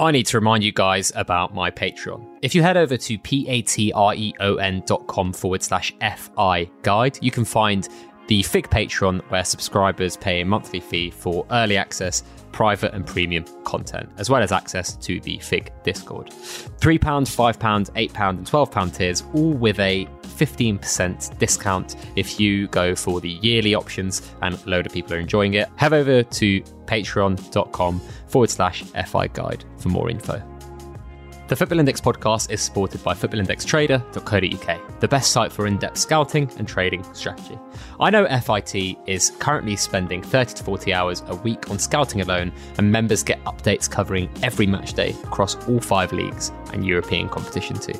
I need to remind you guys about my Patreon. If you head over to patreon.com forward slash FI guide, you can find the Fig Patreon, where subscribers pay a monthly fee for early access, private and premium content, as well as access to the Fig Discord. £3, £5, £8, and £12 tiers, all with a 15% discount if you go for the yearly options, and a load of people are enjoying it. Head over to patreon.com forward slash FI guide for more info. The Football Index podcast is supported by footballindextrader.co.uk, the best site for in depth scouting and trading strategy. I know FIT is currently spending 30 to 40 hours a week on scouting alone, and members get updates covering every match day across all five leagues and European competition too.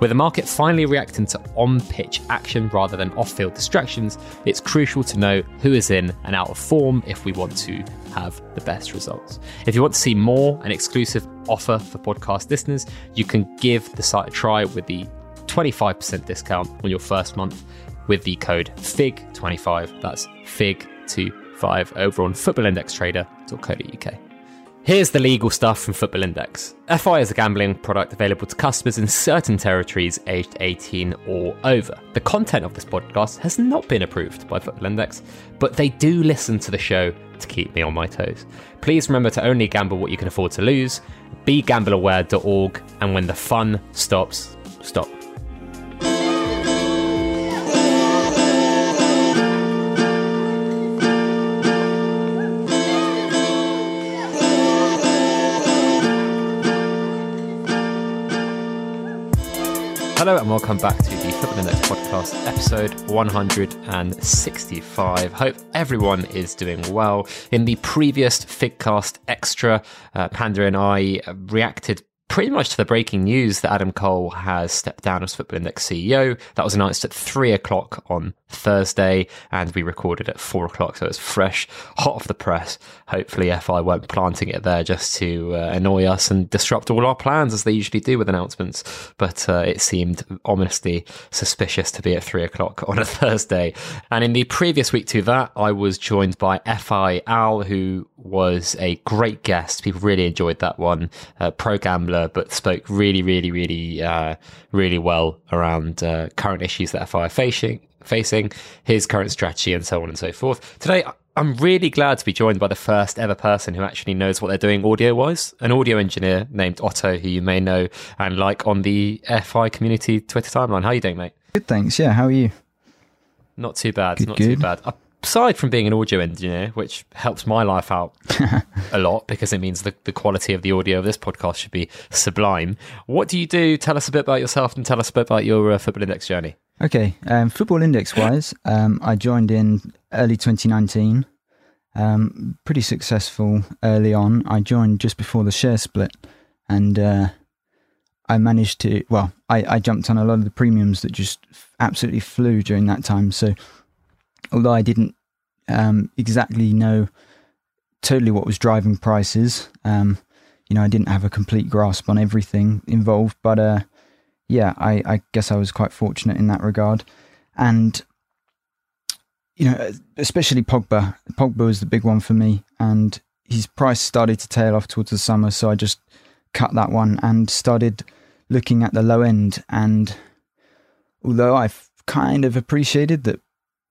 With the market finally reacting to on pitch action rather than off field distractions, it's crucial to know who is in and out of form if we want to have the best results. If you want to see more, an exclusive offer for podcast listeners, you can give the site a try with the 25% discount on your first month with the code FIG25. That's FIG25 over on footballindextrader.co.uk. Here's the legal stuff from Football Index. FI is a gambling product available to customers in certain territories aged 18 or over. The content of this podcast has not been approved by Football Index, but they do listen to the show to keep me on my toes. Please remember to only gamble what you can afford to lose, begambleaware.org, and when the fun stops, stop. Hello and welcome back to the Football Index podcast, episode 165. Hope everyone is doing well. In the previous Figcast Extra, uh, Panda and I reacted pretty much to the breaking news that Adam Cole has stepped down as Football Index CEO. That was announced at three o'clock on Thursday, and we recorded at four o'clock, so it's fresh, hot off the press. Hopefully, FI weren't planting it there just to uh, annoy us and disrupt all our plans as they usually do with announcements. But uh, it seemed ominously suspicious to be at three o'clock on a Thursday. And in the previous week to that, I was joined by FI Al, who was a great guest. People really enjoyed that one. Uh, pro gambler but spoke really, really, really, uh, really well around uh, current issues that FI are facing, facing, his current strategy, and so on and so forth. Today, I'm really glad to be joined by the first ever person who actually knows what they're doing audio wise. An audio engineer named Otto, who you may know and like on the FI community Twitter timeline. How are you doing, mate? Good, thanks. Yeah, how are you? Not too bad. Good, not good. too bad. I aside from being an audio engineer, which helps my life out a lot because it means the, the quality of the audio of this podcast should be sublime. What do you do? Tell us a bit about yourself and tell us a bit about your uh, Football Index journey. Okay, um, Football Index wise, um, I joined in early 2019. Um, pretty successful early on. I joined just before the share split and uh, I managed to, well, I, I jumped on a lot of the premiums that just absolutely flew during that time. So although I didn't um, exactly know totally what was driving prices, um, you know, I didn't have a complete grasp on everything involved. But uh, yeah, I, I guess I was quite fortunate in that regard. And you know, especially Pogba. Pogba was the big one for me, and his price started to tail off towards the summer, so I just cut that one and started looking at the low end. And although I've kind of appreciated that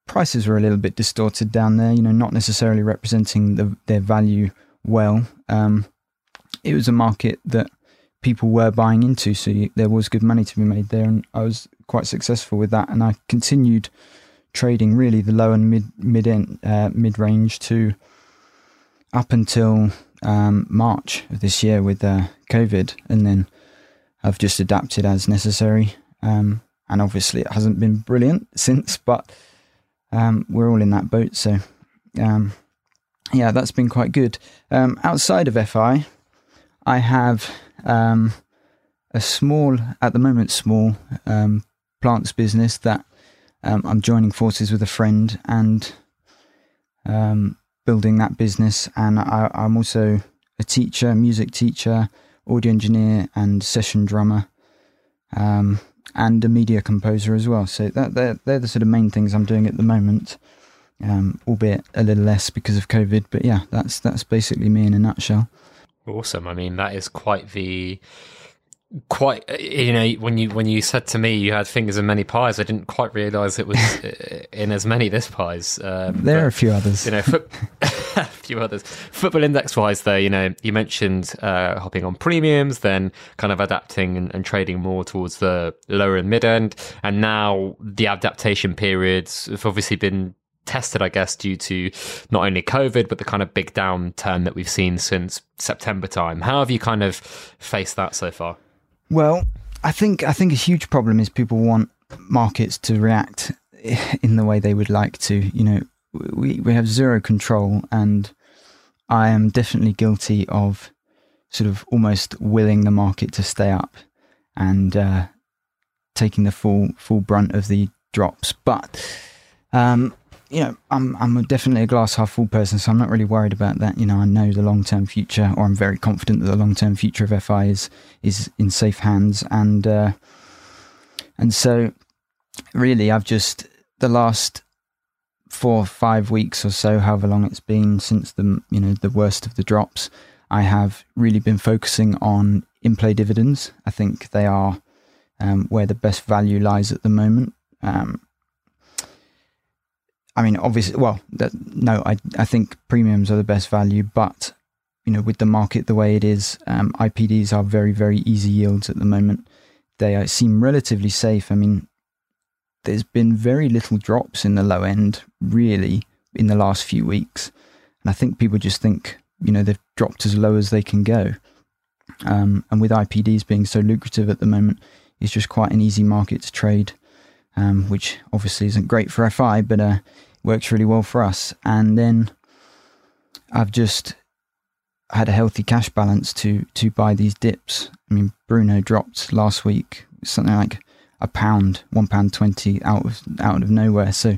prices were a little bit distorted down there, you know, not necessarily representing the, their value well. Um, it was a market that people were buying into, so you, there was good money to be made there, and I was quite successful with that. And I continued trading really the low and mid mid end, uh, mid range to up until um, March of this year with uh, COVID, and then I've just adapted as necessary. Um, and obviously, it hasn't been brilliant since, but um, we're all in that boat. So, um, yeah, that's been quite good. Um, outside of FI, I have um, a small, at the moment, small um, plants business that um, I'm joining forces with a friend and building that business. And I, I'm also a teacher, music teacher, audio engineer, and session drummer. Um, and a media composer as well. So that they're, they're the sort of main things I'm doing at the moment, um, albeit a little less because of COVID. But yeah, that's that's basically me in a nutshell. Awesome. I mean, that is quite the quite you know when you when you said to me you had fingers in many pies i didn't quite realize it was in as many this pies um, there but, are a few others you know foot, a few others football index wise though you know you mentioned uh, hopping on premiums then kind of adapting and, and, trading more towards the lower and mid end and now the adaptation periods have obviously been tested, I guess, due to not only COVID, but the kind of big downturn that we've seen since September time. How have you kind of faced that so far? Well, I think I think a huge problem is people want markets to react in the way they would like to. You know, we we have zero control, and I am definitely guilty of sort of almost willing the market to stay up and uh, taking the full full brunt of the drops. But um, you know, I'm I'm definitely a glass half full person, so I'm not really worried about that. You know, I know the long term future, or I'm very confident that the long term future of FI is is in safe hands, and uh, and so really, I've just the last four five weeks or so, however long it's been since the you know the worst of the drops, I have really been focusing on in play dividends. I think they are um, where the best value lies at the moment. Um, I mean, obviously, well, that, no, I I think premiums are the best value, but you know, with the market the way it is, um, IPDs are very very easy yields at the moment. They uh, seem relatively safe. I mean, there's been very little drops in the low end really in the last few weeks, and I think people just think you know they've dropped as low as they can go. Um, and with IPDs being so lucrative at the moment, it's just quite an easy market to trade um, which obviously isn't great for FI, but uh, works really well for us. And then I've just had a healthy cash balance to to buy these dips. I mean, Bruno dropped last week something like a pound, one pound twenty out of out of nowhere. So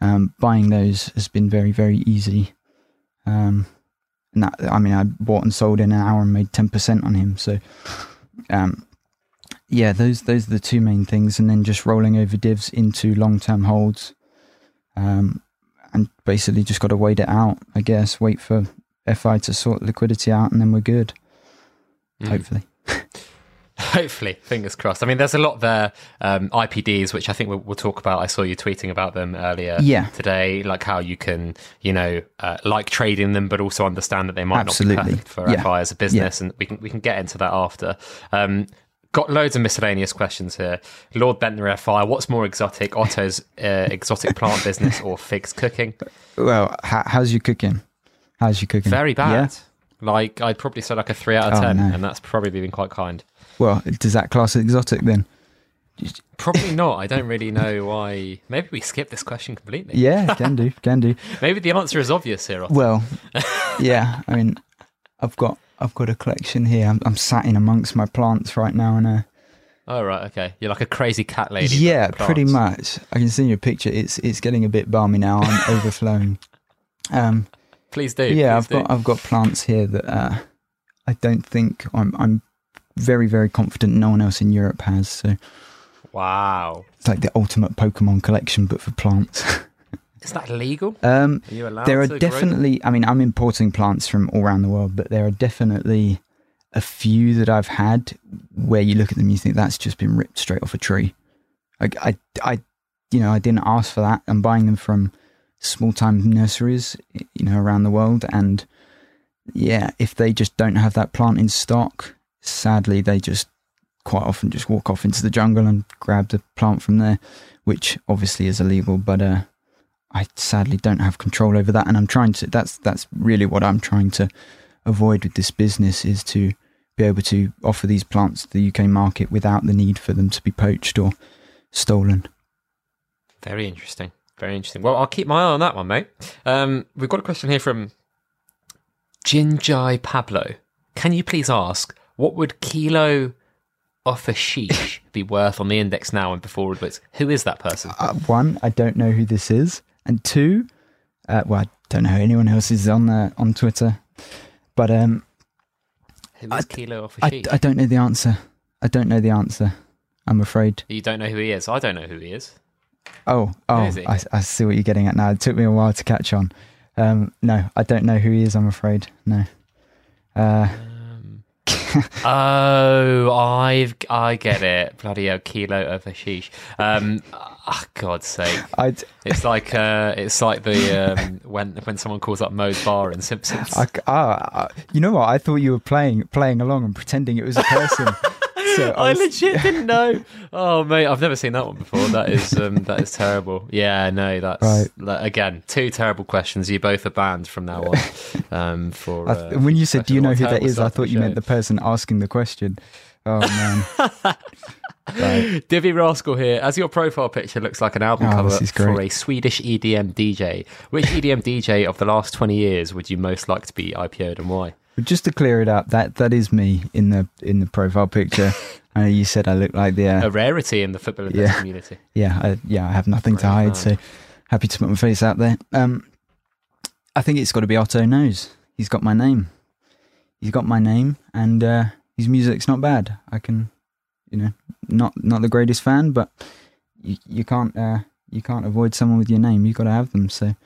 um, buying those has been very very easy. Um, and that I mean, I bought and sold in an hour and made ten percent on him. So um, yeah, those those are the two main things, and then just rolling over divs into long term holds, um, and basically just got to wait it out. I guess wait for FI to sort liquidity out, and then we're good. Mm. Hopefully. Hopefully, fingers crossed. I mean, there's a lot there. Um, IPDs, which I think we'll, we'll, talk about. I saw you tweeting about them earlier yeah. today, like how you can, you know, uh, like trading them, but also understand that they might Absolutely. not be perfect for yeah. FI as a business, yeah. and we can we can get into that after. Um, got loads of miscellaneous questions here. Lord Bentner FI, what's more exotic, Otto's uh, exotic plant business or Fig's cooking? Well, how, how's your cooking? How's your cooking? Very bad. Yeah? Like, I'd probably say like a 3 out of 10, no. and that's probably been quite kind. Well, does that class exotic then? Probably not. I don't really know why. Maybe we skip this question completely. Yeah, can do, can do. Maybe the answer is obvious here. Otto. Well, yeah. I mean, I've got I've got a collection here. I'm, I'm sat in amongst my plants right now, and uh, oh right, okay, you're like a crazy cat lady. Yeah, pretty much. I can see your picture. It's it's getting a bit balmy now. I'm overflowing. Um, please do. Yeah, please I've do. got I've got plants here that uh, I don't think I'm I'm very very confident no one else in Europe has. So wow, it's like the ultimate Pokemon collection, but for plants. Is that legal? Um, are you allowed there are definitely. I mean, I'm importing plants from all around the world, but there are definitely a few that I've had where you look at them, and you think that's just been ripped straight off a tree. I, I, I you know, I didn't ask for that. I'm buying them from small time nurseries, you know, around the world, and yeah, if they just don't have that plant in stock, sadly, they just quite often just walk off into the jungle and grab the plant from there, which obviously is illegal, but uh, I sadly don't have control over that, and I'm trying to. That's that's really what I'm trying to avoid with this business is to be able to offer these plants to the UK market without the need for them to be poached or stolen. Very interesting. Very interesting. Well, I'll keep my eye on that one, mate. Um, we've got a question here from Jinjai Pablo. Can you please ask what would kilo of a sheesh be worth on the index now and before Woodward's? Who is that person? Uh, one, I don't know who this is and two, uh, well, I don't know anyone else is on uh, on Twitter, but um, who is Kilo I, I don't know the answer. I don't know the answer. I'm afraid. You don't know who he is. I don't know who he is. Oh, oh, is I, I, see what you're getting at now. It took me a while to catch on. Um, no, I don't know who he is. I'm afraid. No. Uh, oh, I've I get it. Bloody hell, kilo of hashish. Um, oh, God's sake! I'd, It's like uh, it's like the um, when when someone calls up Moe's bar in Simpsons. I, ah, you know what? I thought you were playing playing along and pretending it was a person. so I was- legit didn't know. Oh mate, I've never seen that one before. That is um, that is terrible. Yeah, no, that's Right. like, again two terrible questions. You both are banned from now on. Um, for I uh, th- when you said, "Do you know who that is?" I thought you meant the person asking the question. Oh man, show. Divvy Rascal here. As your profile picture looks like an album Oh, cover for a Swedish EDM DJ, which EDM DJ of the last twenty years would you most like to be IPO'd and why? But just to clear it up, that that is me in the in the profile picture. I know you said I look like the uh, A rarity in the football Yeah. community. yeah, I, yeah. I have nothing to hide, so happy to put my face out there. Um, I think it's got to be Otto Knows. He's got my name. He's got my name, and uh, his music's not bad. I can, you know, not not the greatest fan, but you you can't uh, you can't avoid someone with your name. You've got to have them. So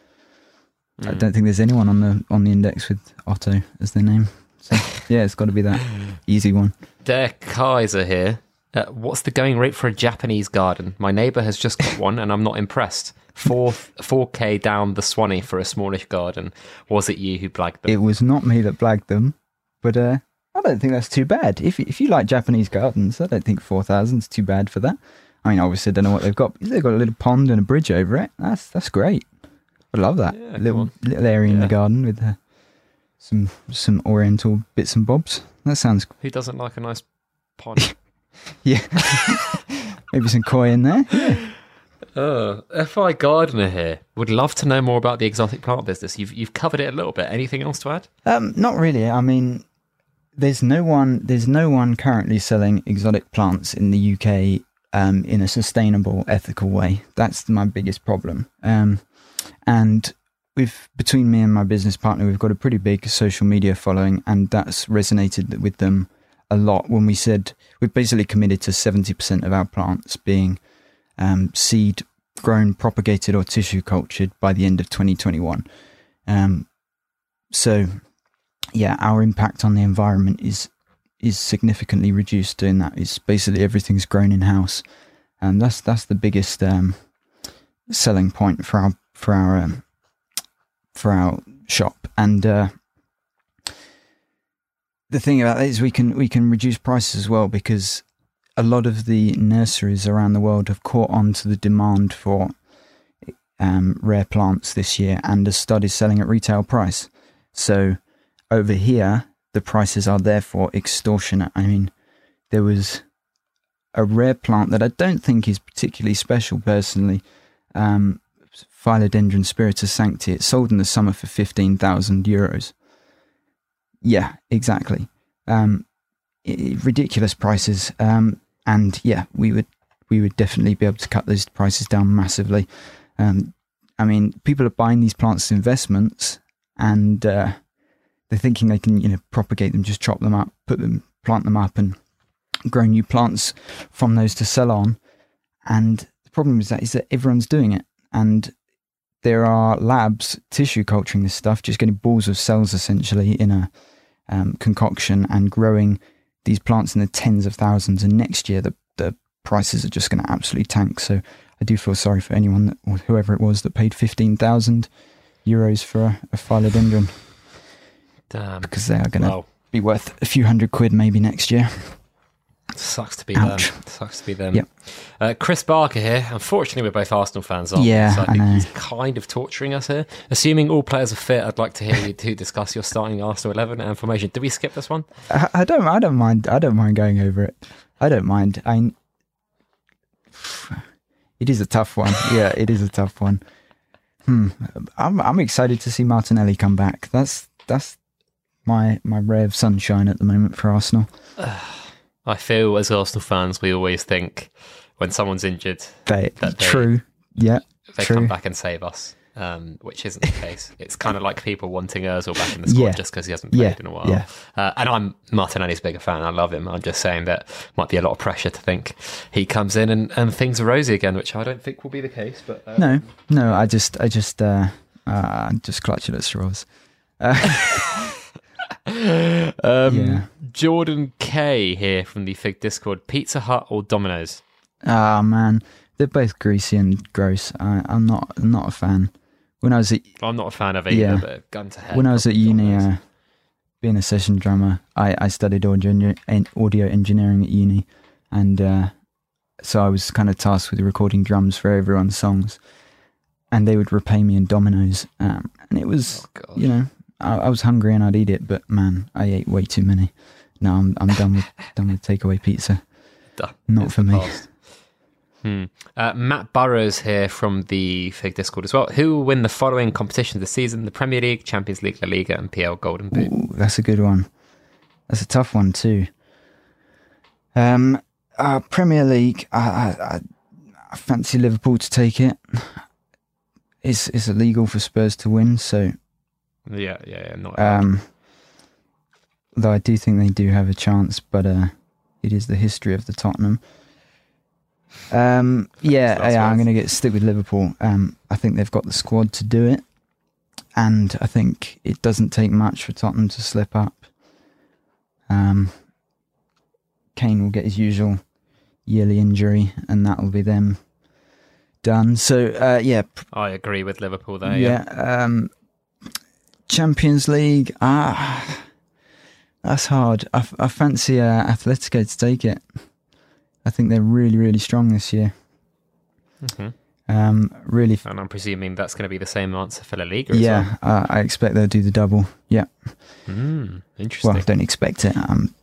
I Mm. don't think there's anyone on the on the index with Otto as their name. So yeah, it's got to be that easy one. Der Kaiser here. Uh, what's the going rate for a Japanese garden? My neighbour has just got one, and I'm not impressed. Four four k down the Swanee for a smallish garden. Was it you who blagged them? It was not me that blagged them, but uh, I don't think that's too bad. If if you like Japanese gardens, I don't think four thousand is too bad for that. I mean, obviously, I don't know what they've got. but They've got a little pond and a bridge over it. That's that's great. I love that Yeah, little little area in the garden with uh, some some oriental bits and bobs. That sounds Who doesn't like a nice pond? yeah. Maybe some koi in there. Yeah. Oh, FI Gardener here. Would love to know more about the exotic plant business. You've you've covered it a little bit. Anything else to add? Um, not really. I mean, there's no one. There's no one currently selling exotic plants in the UK um, in a sustainable, ethical way. That's my biggest problem. Um, and with between me and my business partner, we've got a pretty big social media following, and that's resonated with them a lot. When we said we've basically committed to seventy percent of our plants being um, seed grown, propagated, or tissue cultured by the end of 2021. Um, so yeah, our impact on the environment is is significantly reduced doing that. It's basically everything's grown in house, and that's that's the biggest um, selling point for our for our um, for our shop. And uh, the thing about that is we can we can reduce prices as well because a lot of the nurseries around the world have caught on to the demand for um, rare plants this year and have started selling at retail price. So over here, the prices are therefore extortionate. I mean, there was a rare plant that I don't think is particularly special personally. Um, Philodendron spiritus sancti. It sold in the summer for fifteen thousand euros. Yeah, exactly. Um, ridiculous prices. Um, and yeah, we would we would definitely be able to cut those prices down massively. Um, I mean, people are buying these plants as investments, and uh, they're thinking they can, you know, propagate them, just chop them up, put them, plant them up, and grow new plants from those to sell on. And the problem is that is that everyone's doing it, and there are labs tissue culturing this stuff, just getting balls of cells essentially in a um, concoction and growing these plants in the tens of thousands. And next year, the the prices are just going to absolutely tank. So I do feel sorry for anyone that, or whoever it was that paid fifteen thousand euros for a, a philodendron Damn. because they are going to be worth a few hundred quid maybe next year. Sucks to be Ouch. them. Sucks to be them. Yep. Uh, Chris Barker here. Unfortunately, we're both Arsenal fans, aren't Yeah, we? So I I think know. he's kind of torturing us here. Assuming all players are fit, I'd like to hear you two discuss your starting Arsenal eleven and formation. Did we skip this one? I, I don't. I don't mind. I don't mind going over it. I don't mind. I. It is a tough one. Yeah, it is a tough one. Hmm. I'm. I'm excited to see Martinelli come back. That's that's my my ray of sunshine at the moment for Arsenal. I feel as Arsenal fans, we always think when someone's injured, They, That they- true. Yeah. they True. come back and save us, um, which isn't the case. It's kind of like people wanting Özil back in the squad Yeah. just because he hasn't played Yeah. in a while. Yeah. Uh, and I'm Martinelli's bigger fan. I love him. I'm just saying that might be a lot of pressure to think he comes in and, and things are rosy again, which I don't think will be the case. But uh, No. No. I just. I just. Uh. uh just clutching at straws. Uh, um, Yeah. Jordan K here from the Fig Discord. Pizza Hut or Domino's? Ah man, they're both greasy and gross. I, I'm not I'm not a fan. When I was at I'm not a fan of either, Yeah. but gun to head. when I was at uni, uh, being a session drummer, I, I studied audio audio engineering at uni, and uh, so I was kind of tasked with recording drums for everyone's songs, and they would repay me in Domino's, um, and it was oh you know I, I was hungry and I'd eat it, but man, I ate way too many. No, I'm I'm done with done with takeaway pizza. Done. Not It's for me. Hmm. Uh, Matt Burrows here from the Fig Discord as well. Who will win the following competitions this season? The Premier League, Champions League, La Liga, and PL Golden Boot. Ooh, that's a good one. That's a tough one too. Um, uh, Premier League. I, I, I, I fancy Liverpool to take it. It's it's illegal for Spurs to win, so Yeah, yeah, yeah. Not um, though I do think they do have a chance, but uh, it is the history of the Tottenham. Um, yeah, That's yeah, I'm going to get stick with Liverpool. Um, I think they've got the squad to do it, and I think it doesn't take much for Tottenham to slip up. Um, Kane will get his usual yearly injury, and that will be them done. So, uh, yeah, I agree with Liverpool there. Yeah. yeah. Um, Champions League. Ah, that's hard. I, f- I fancy uh, Atletico to take it. I think they're really, really strong this year. hmm Um, really. F- And I'm presuming that's going to be the same answer for La Liga as well. yeah, uh, I expect they'll do the double. Yeah. Mm, interesting. Well, I don't expect it. Um,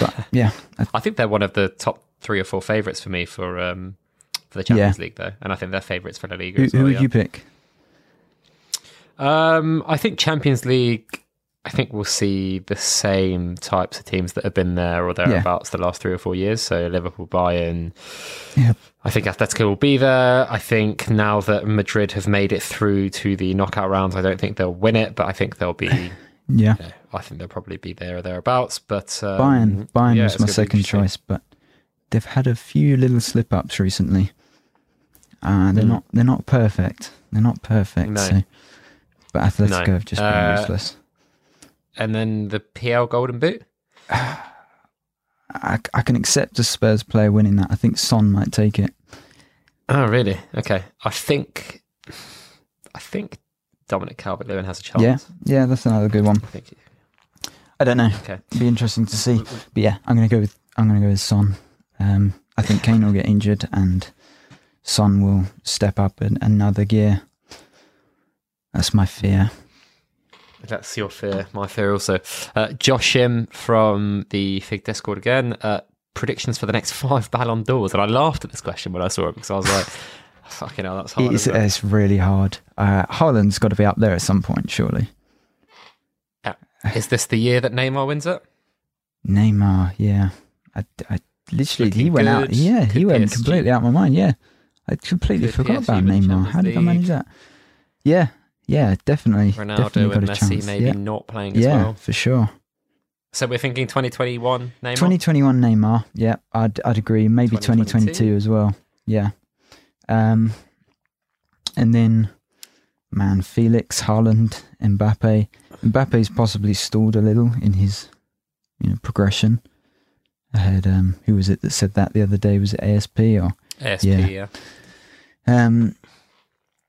but yeah, I- think they're one of the top three or four favourites for me for um, for the Champions League, though, and I think they're favourites for La Liga. who, as who would yeah. you pick? Um, I think Champions League. I think we'll see the same types of teams that have been there or thereabouts the last three or four years. So Liverpool, Bayern. Yep. I think Atletico will be there. I think now that Madrid have made it through to the knockout rounds, I don't think they'll win it, but I think they'll be. Yeah, you know, I think they'll probably be there or thereabouts. But um, Bayern. Bayern yeah, was my second choice, but they've had a few little slip ups recently. Uh, they're Mm. not. They're not perfect. They're not perfect. No. So, but Atletico No. have just been Uh, useless. And then the PL Golden Boot. I, I can accept a Spurs player winning that. I think Son might take it. Oh, really? Okay. I think. I think Dominic Calvert-Lewin has a chance. Yeah, yeah, that's another good one. I think. I don't know. Okay. It'd be interesting to see. But yeah, I'm gonna go with I'm gonna go with Son. Um, I think Kane will get injured and Son will step up in another gear. That's my fear. That's your fear. My fear also. Uh, Josh Im from the Fig Discord again. Uh, predictions for the next five Ballon d'Ors. And I laughed at this question when I saw it because I was like, fucking hell, that's hard. It's, it? it's really hard. Uh, Haaland's got to be up there at some point, surely. Is this the year that Neymar wins it? Neymar, yeah. I, I literally he Looking went out. good. Yeah, he went PSG. completely out of my mind. Yeah, I completely forgot PSG about Neymar. Champions How did I manage that? Yeah, yeah, definitely. Ronaldo definitely and Messi chance. maybe yeah, not playing as yeah, well. for sure. So we're thinking 2021 Neymar. 2021 Neymar. Yeah, I'd I'd agree. Maybe 2022. 2022 as well. Yeah. Um, and then, man, Felix, Haaland, Mbappe. Mbappe's possibly stalled a little in his, you know, progression. I heard um, who was it that said that the other day? Was it ASP or? ASP, Yeah. yeah. Um,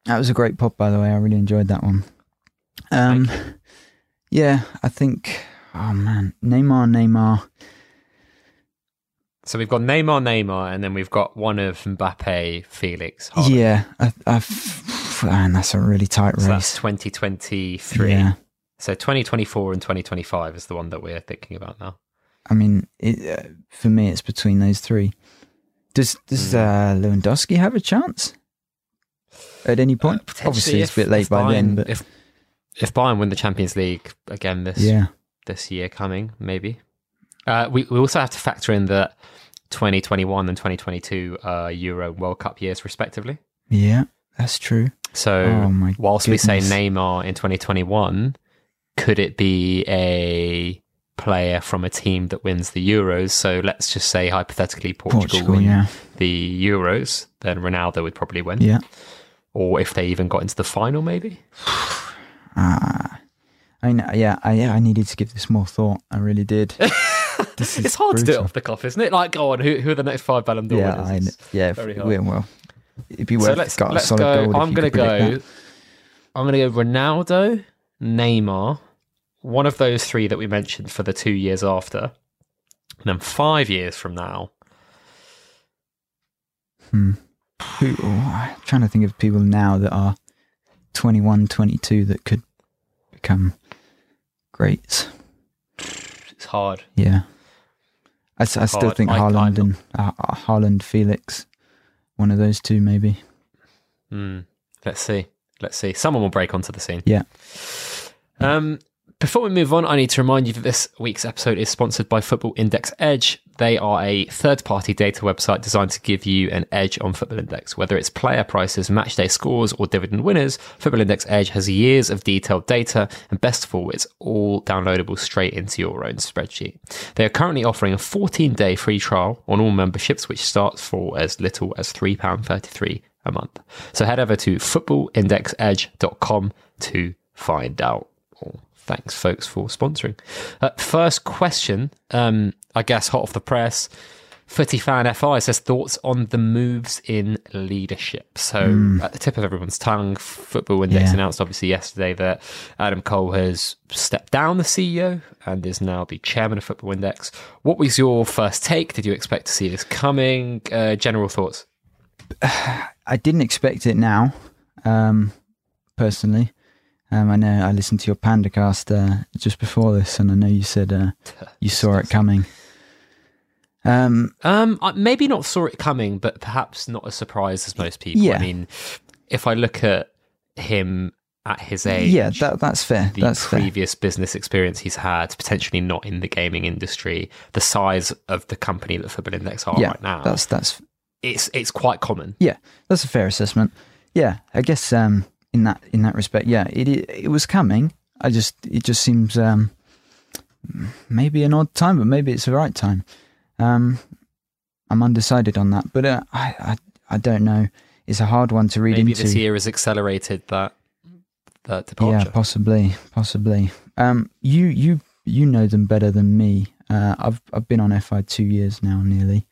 that was a great pop, by the way. I really enjoyed that one. Um, yeah, I think. Oh man, Neymar, Neymar. So we've got Neymar, Neymar, and then we've got one of Mbappe, Felix. Yeah, I, I, man, that's a really tight So race. 2023. Yeah, So 2024 and 2025 is the one that we're thinking about now. I mean, it, uh, for me, it's between those three. Does does Hmm. uh, Lewandowski have a chance at any point? Uh, Obviously, it's a bit late if by then, but if if Bayern win the Champions League again this yeah, this year coming, maybe. Uh, we we also have to factor in that 2021 and 2022 uh, Euro World Cup years, respectively. yeah, that's true. So Oh whilst we say. Neymar in 2021, could it be a player from a team that wins the Euros? So let's just say hypothetically Portugal, Portugal, win yeah, the Euros, then Ronaldo would probably win. yeah. Or if they even got into the final, maybe. Ah, I mean, yeah, I, yeah, I needed to give this more thought. I really did. this is it's hard brutal. to do it off the cuff, isn't it? Like, go on, who, who are the next five Ballon d'Or yeah, winners? I, yeah, very hard. well, it'd be worth. So let's, let's go. I'm going to go. That. I'm going to go Ronaldo, Neymar, one of those three that we mentioned for the two years after, and then five years from now. Hmm. Who, oh, I'm trying to think of people now that are 21, 22 that could become greats. It's hard. Yeah. I, I still think Haaland and uh, Haaland, Felix, one of those two maybe. Hmm. Let's see. Let's see. Someone will break onto the scene. Yeah. Um, before we move on, I need to remind you that this week's episode is sponsored by Football Index Edge. They are a third party data website designed to give you an edge on Football Index. Whether it's player prices, matchday scores, or dividend winners, Football Index Edge has years of detailed data, and best of all, it's all downloadable straight into your own spreadsheet. They are currently offering a 14 day free trial on all memberships, which starts for as little as £3.33 a month. So head over to footballindexedge.com to find out. Thanks, folks, for sponsoring. Uh, first question, um, I guess hot off the press. Footy fan FI says thoughts on the moves in leadership. So, mm. at the tip of everyone's tongue, Football Index yeah. announced obviously yesterday that Adam Cole has stepped down the CEO and is now the chairman of Football Index. What was your first take? Did you expect to see this coming? Uh, general thoughts? I didn't expect it now, um, personally. Um, I know I listened to your Pandacast uh, just before this, and I know you said uh, you saw it coming. Um, um, maybe not saw it coming, but perhaps not as surprised as most people. Yeah. I mean, if I look at him at his age, yeah, that, that's fair. The that's previous fair. business experience he's had, potentially not in the gaming industry, the size of the company that Football Index are yeah, right now. That's that's it's it's quite common. Yeah, that's a fair assessment. Yeah, I guess um, in that in that respect, yeah, it it was coming. I just it just seems um, maybe an odd time, but maybe it's the right time. Um, I'm undecided on that, but uh, I, I I don't know. It's a hard one to read maybe into. this year has accelerated that that departure. Yeah, possibly, possibly. Um, you you you know them better than me. Uh, I've I've been on FI two years now, nearly,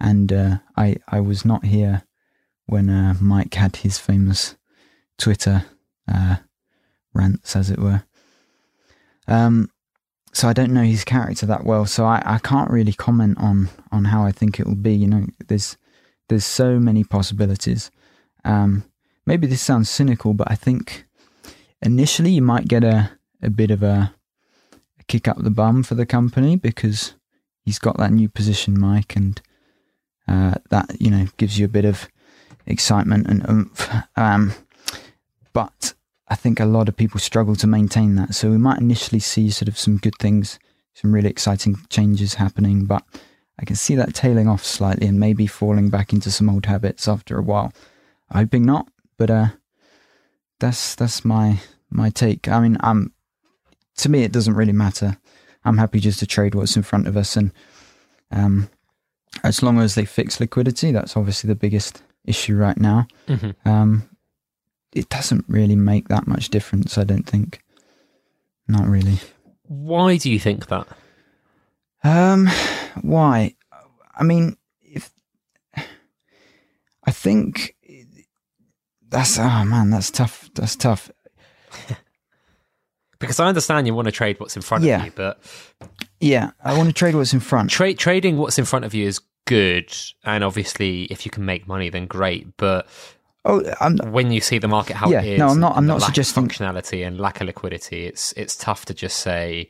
and uh, I I was not here when uh, Mike had his famous Twitter uh, rants, as it were. Um, so I don't know his character that well, so I, I can't really comment on on how I think it will be. You know, there's there's so many possibilities. Um, maybe this sounds cynical, but I think initially you might get a a bit of a, a kick up the bum for the company because he's got that new position, Mike, and uh, that you know gives you a bit of excitement and oomph. Um, but I think a lot of people struggle to maintain that. So we might initially see sort of some good things, some really exciting changes happening, but I can see that tailing off slightly and maybe falling back into some old habits after a while. Hoping not, but uh, that's that's my my take. I mean, um, to me it doesn't really matter. I'm happy just to trade what's in front of us, and um, as long as they fix liquidity, that's obviously the biggest issue right now. Mm-hmm. Um, it doesn't really make that much difference, I don't think. Not really. Why do you think that? Um, why? I mean, if I think that's oh man, that's tough. That's tough. because I understand you want to trade what's in front yeah. of you, but yeah, I want to trade what's in front. Trade trading what's in front of you is good, and obviously, if you can make money, then great. But Oh, I'm, when you see the market how yeah, it is, no, I'm not. I'm not suggesting functionality and lack of liquidity. It's it's tough to just say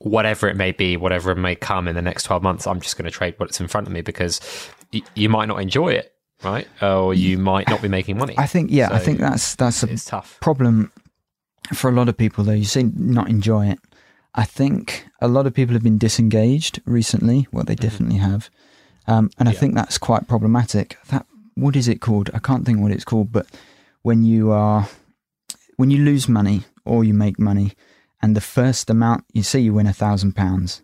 whatever it may be, whatever it may come in the next twelve months. I'm just going to trade what's in front of me because y- you might not enjoy it, right? Or you might not be making money. I think yeah, so I think that's that's a tough problem for a lot of people. Though you say not enjoy it. I think a lot of people have been disengaged recently. Well, they mm-hmm. definitely mm-hmm. have. Um, and I yeah. think that's quite problematic. That what is it called? I can't think what it's called, but when you are when you lose money or you make money, and the first amount you say you win a thousand pounds,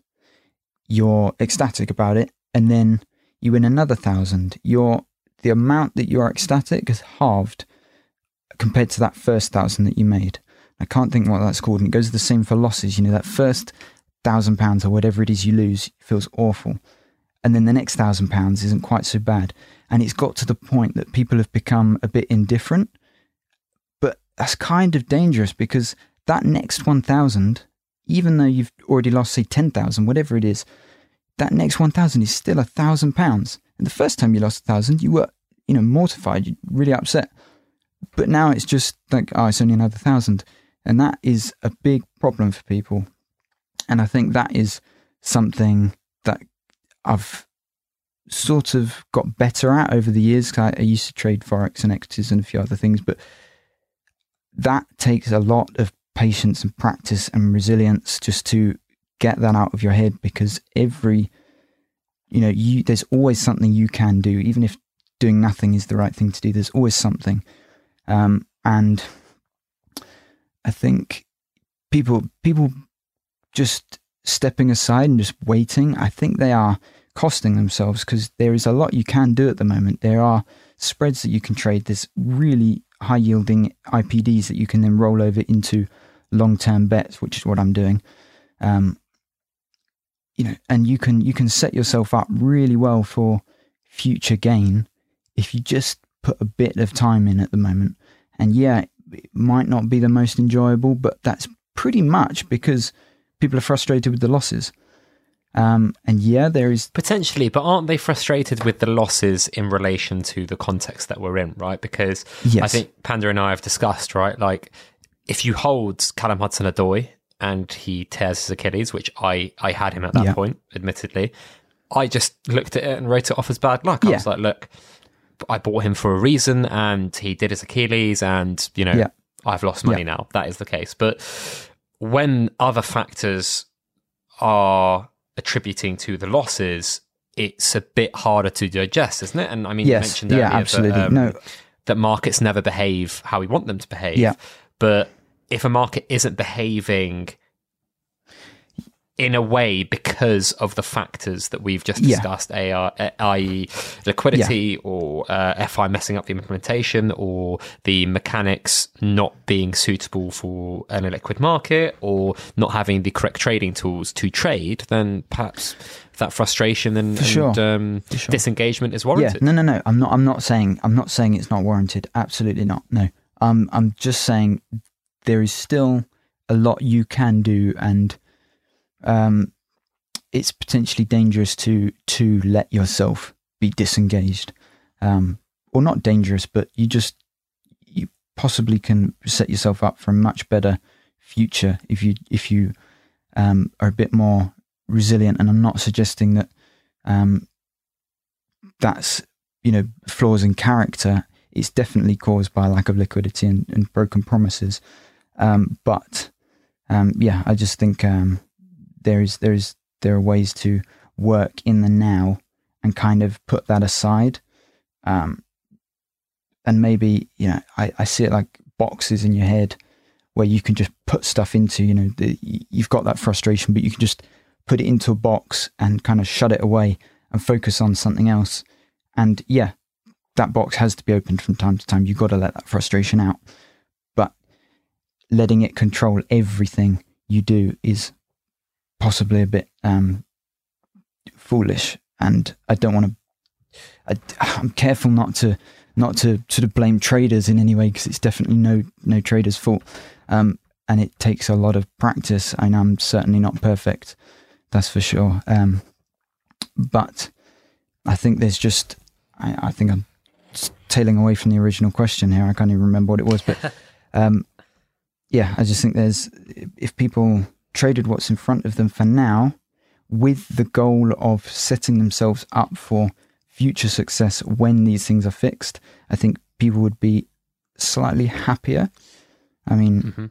you're ecstatic about it, and then you win another thousand. You're the amount that you are ecstatic is halved compared to that first thousand that you made. I can't think what that's called. And it goes the same for losses. You know, that first thousand pounds or whatever it is you lose feels awful. And then the next thousand pounds isn't quite so bad. And it's got to the point that people have become a bit indifferent. But that's kind of dangerous because that next 1,000, even though you've already lost, say, 10,000, whatever it is, that next 1,000 is still a thousand pounds. And the first time you lost a thousand, you were, you know, mortified, you're really upset. But now it's just like, oh, it's only another thousand. And that is a big problem for people. And I think that is something I've sort of got better at over the years. I, I used to trade Forex and equities and a few other things, but that takes a lot of patience and practice and resilience just to get that out of your head because every you know you there's always something you can do even if doing nothing is the right thing to do there's always something um, and i think people people just stepping aside and just waiting i think they are costing themselves because there is a lot you can do at the moment. There are spreads that you can trade. There's really high yielding ipds that you can then roll over into long term bets which is what i'm doing. Um, you know, and you can you can set yourself up really well for future gain if you just put a bit of time in at the moment. And yeah, it might not be the most enjoyable, but that's pretty much because people are frustrated with the losses. Um, and yeah, there is potentially, but aren't they frustrated with the losses in relation to the context that we're in, right? Because yes. I think Panda and I have discussed, right? Like, if you hold Callum Hudson-Odoi and he tears his Achilles, which I, I had him at that yeah. point, admittedly. I just looked at it and wrote it off as bad luck. I yeah. was like, look, I bought him for a reason and he did his Achilles and, you know, yeah. I've lost money now. That is the case. But when other factors are attributing to the losses, it's a bit harder to digest, isn't it? And I mean, yes. you mentioned earlier yeah, absolutely. That, um, no. that markets never behave how we want them to behave. Yeah. But if a market isn't behaving in a way because of the factors that we've just discussed, yeah. i.e., liquidity yeah. or uh, FI messing up the implementation or the mechanics not being suitable for an illiquid market or not having the correct trading tools to trade, then perhaps that frustration and, and sure. um, sure. disengagement is warranted. Yeah, no, no, no. I'm not. I'm not saying. I'm not saying it's not warranted. Absolutely not. No. Um, I'm just saying there is still a lot you can do, and um, it's potentially dangerous to to let yourself be disengaged, um, or not dangerous, but you just you possibly can set yourself up for a much better future if you if you um, are a bit more resilient. And I'm not suggesting that um, that's you know flaws in character. It's definitely caused by lack of liquidity and, and broken promises. Um, but um, yeah, I just think um, there is there is there are ways to work in the now and kind of put that aside. Um, and maybe you know, I, I see it like boxes in your head where you can just put stuff into. You know, the, you've got that frustration, but you can just put it into a box and kind of shut it away and focus on something else. And yeah, that box has to be opened from time to time. You've got to let that frustration out But letting it control everything you do is possibly a bit um, foolish. And I don't want to. I'm careful not to not to sort of blame traders in any way because it's definitely no no trader's fault. Um, and it takes a lot of practice. Know I'm certainly not perfect, that's for sure. Um, but I think there's just I, I, think I'm tailing away from the original question here. I can't even remember what it was, but um, yeah, I just think there's if people traded what's in front of them for now with the goal of setting themselves up for future success when these things are fixed, I think people would be slightly happier. I mean, mm-hmm.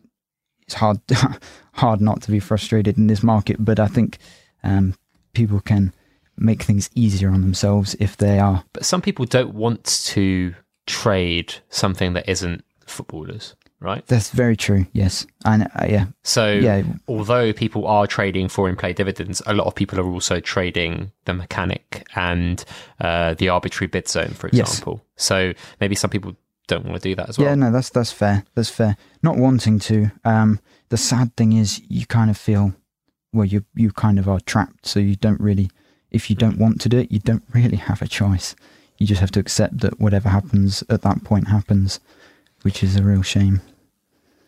it's hard hard not to be frustrated in this market, but I think um, people can make things easier on themselves if they are. But some people don't want to trade something that isn't footballers right? That's very true. Yes, and uh, yeah. So, yeah. although people are trading for in-play dividends, a lot of people are also trading the mechanic and uh, the arbitrary bid zone, for example. Yes. So maybe some people don't want to do that as well. Yeah, no, that's that's fair. That's fair. Not wanting to. Um, the sad thing is, you kind of feel, well, you you kind of are trapped. So you don't really, if you don't Mm-hmm. want to do it, you don't really have a choice. You just have to accept that whatever happens at that point happens, which is a real shame.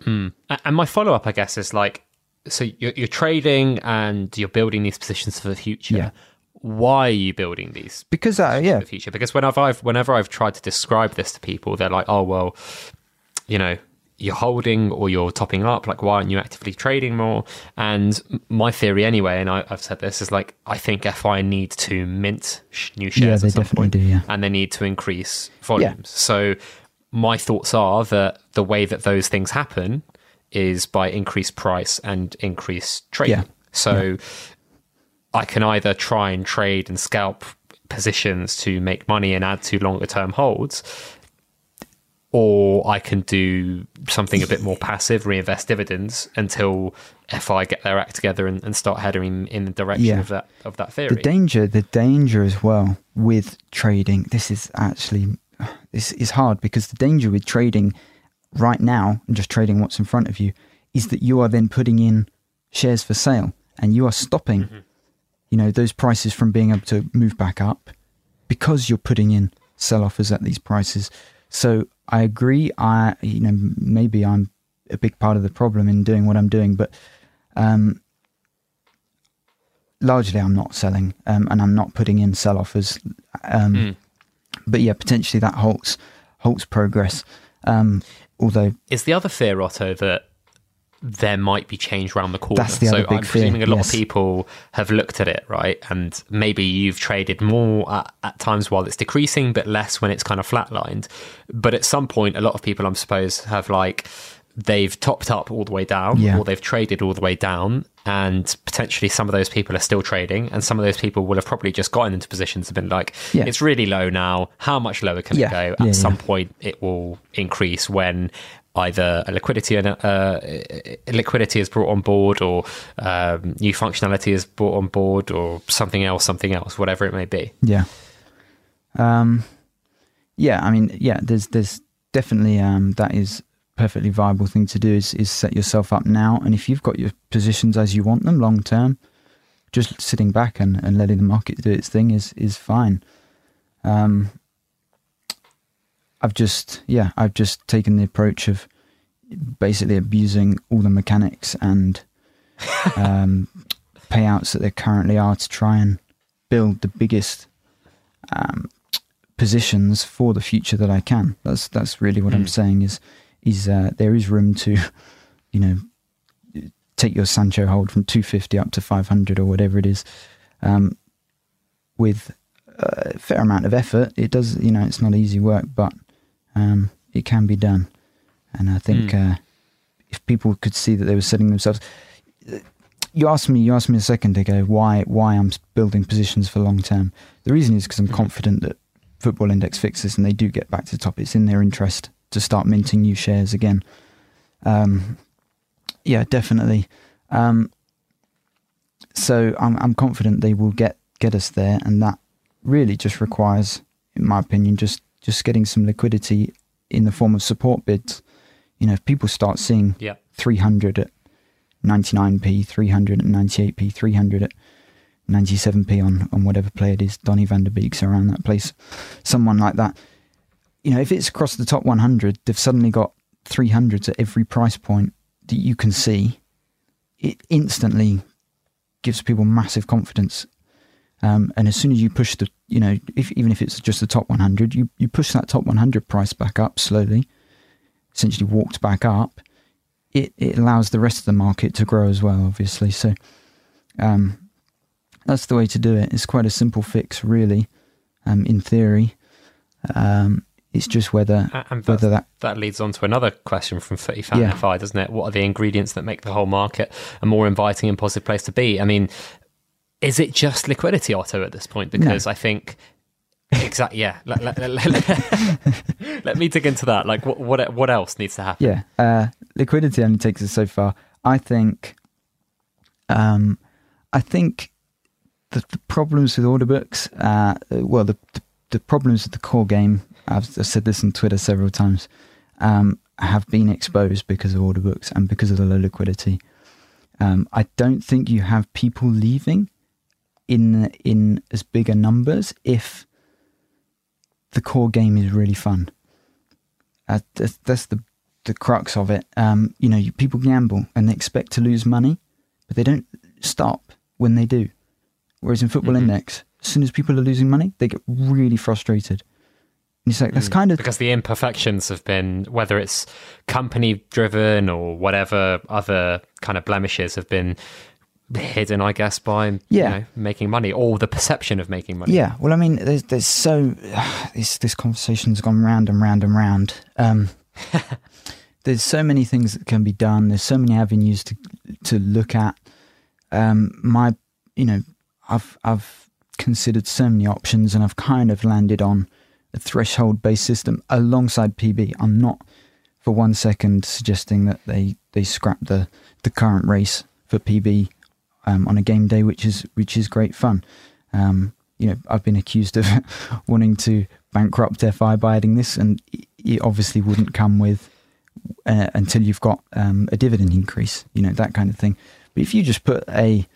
Mm. And my follow up, I guess, is like, so you're, you're trading and you're building these positions for the future. Yeah. Why are you building these Because uh, yeah, for the future? Because whenever I've whenever I've tried to describe this to people, they're like, "Oh well, you know, you're holding or you're topping up. Like, why aren't you actively trading more?" And my theory, anyway, and I, I've said this is like, I think FI need to mint sh- new shares yeah, they at some definitely point, do. Yeah, and they need to increase volumes. So my thoughts are that the way that those things happen is by increased price and increased trading. Yeah. So I can either try and trade and scalp positions to make money and add to longer term holds, or I can do something a bit more passive, reinvest dividends until FI get their act together and, and start heading in the direction Yeah. of that of that theory. the danger, the danger as well with trading. This is actually this is hard because the danger with trading right now and just trading what's in front of you is that you are then putting in shares for sale and you are stopping you know those prices from being able to move back up because you're putting in sell offers at these prices. So i agree. I you know maybe i'm a big part of the problem in doing what i'm doing but um largely i'm not selling um, and i'm not putting in sell offers um Mm. But yeah potentially that halts halts progress um although Is the other fear, Otto, that there might be change around the corner? That's the so I'm presuming fear, a lot yes. of people have looked at it, right? And maybe you've traded more at, at times while it's decreasing, but less when it's kind of flatlined. But at some point, a lot of people, I'm suppose, have like they've topped up all the way down, Yeah. or they've traded all the way down, and potentially some of those people are still trading, and some of those people will have probably just gotten into positions and been like, Yeah. "It's really low now. How much lower can Yeah. it go?" At Yeah, some point, it will increase when either a liquidity and uh, liquidity is brought on board, or um, new functionality is brought on board, or something else, something else, whatever it may be. Yeah. Um, yeah, I mean, yeah, there's there's definitely um, that is perfectly viable thing to do is is set yourself up now, and if you've got your positions as you want them long term, just sitting back and, and letting the market do its thing is is fine. Um, I've just yeah, I've just taken the approach of basically abusing all the mechanics and um, payouts that there currently are to try and build the biggest um, positions for the future that I can. That's that's really what I'm Mm. saying. Is is uh, there is room to, you know, take your Sancho hold from 250 up to 500 or whatever it is, um, with a fair amount of effort. It does, you know, it's not easy work, but um, it can be done. And I think Mm. uh, if people could see that they were setting themselves, you asked me, you asked me a second ago why why I'm building positions for long term. The reason is because I'm Mhm. confident that Football Index fixes and they do get back to the top. It's in their interest to start minting new shares again. Um, yeah, definitely. Um, so I'm I'm confident they will get get us there, and that really just requires, in my opinion, just just getting some liquidity in the form of support bids. You know, if people start seeing Yeah. 300 at 99p, 300 at 98p, 300 at 97p on, on whatever play it is, Donny van de Beek's around that place, someone like that. You know, if it's across the top 100, they've suddenly got 300s at every price point that you can see. It instantly gives people massive confidence. Um, and as soon as you push the, you know, if, even if it's just the top 100, you, you push that top 100 price back up slowly, essentially walked back up, it, it allows the rest of the market to grow as well, obviously. So um, that's the way to do it. It's quite a simple fix, really, um, in theory. Um, it's just whether And whether that that leads on to another question from Footy Fan Yeah. FI, doesn't it? What are the ingredients that make the whole market a more inviting and positive place to be? I mean, is it just liquidity, Otto, at this point? Because I think exactly, yeah. Let, let, let, let- let me dig into that. Like, what what what else needs to happen? Yeah, uh, liquidity only takes us so far. I think, um, I think the, the problems with order books, uh, well, the, the the problems with the core game I've, I've said this on Twitter several times, um, have been exposed because of order books and because of the low liquidity. Um, I don't think you have people leaving in in as big a numbers if the core game is really fun. Uh, that's, that's the the crux of it. Um, you know, you, people gamble and they expect to lose money, but they don't stop when they do. Whereas in Football Mhm. Index, as soon as people are losing money, they get really frustrated. And it's like that's Mm. kind of because the imperfections have been whether it's company driven or whatever other kind of blemishes have been hidden i guess by you Yeah. know, making money or the perception of making money Yeah, well, I mean, there's there's so this this conversation's gone round and round and round. Um, there's so many things that can be done. There's so many avenues to to look at. Um, my, you know, I've I've considered so many options, and I've kind of landed on threshold based system alongside PB. I'm not for one second suggesting that they they scrap the the current race for PB um, on a game day, which is which is great fun. Um, you know, I've been accused of wanting to bankrupt FI by adding this, and it obviously wouldn't come with uh, until you've got um, a dividend increase. You know that kind of thing. But if you just put a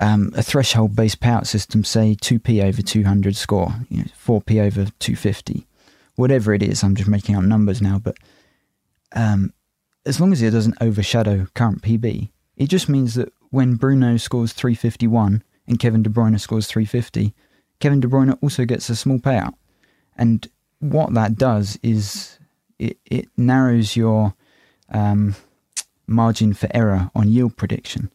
um, a threshold based payout system, say two p over two hundred score, you know, four p over two fifty, whatever it is. I'm just making up numbers now, but um, as long as it doesn't overshadow current PB, it just means that when Bruno scores 351 and Kevin De Bruyne scores 350, Kevin De Bruyne also gets a small payout. And what that does is it, it narrows your um, margin for error on yield prediction.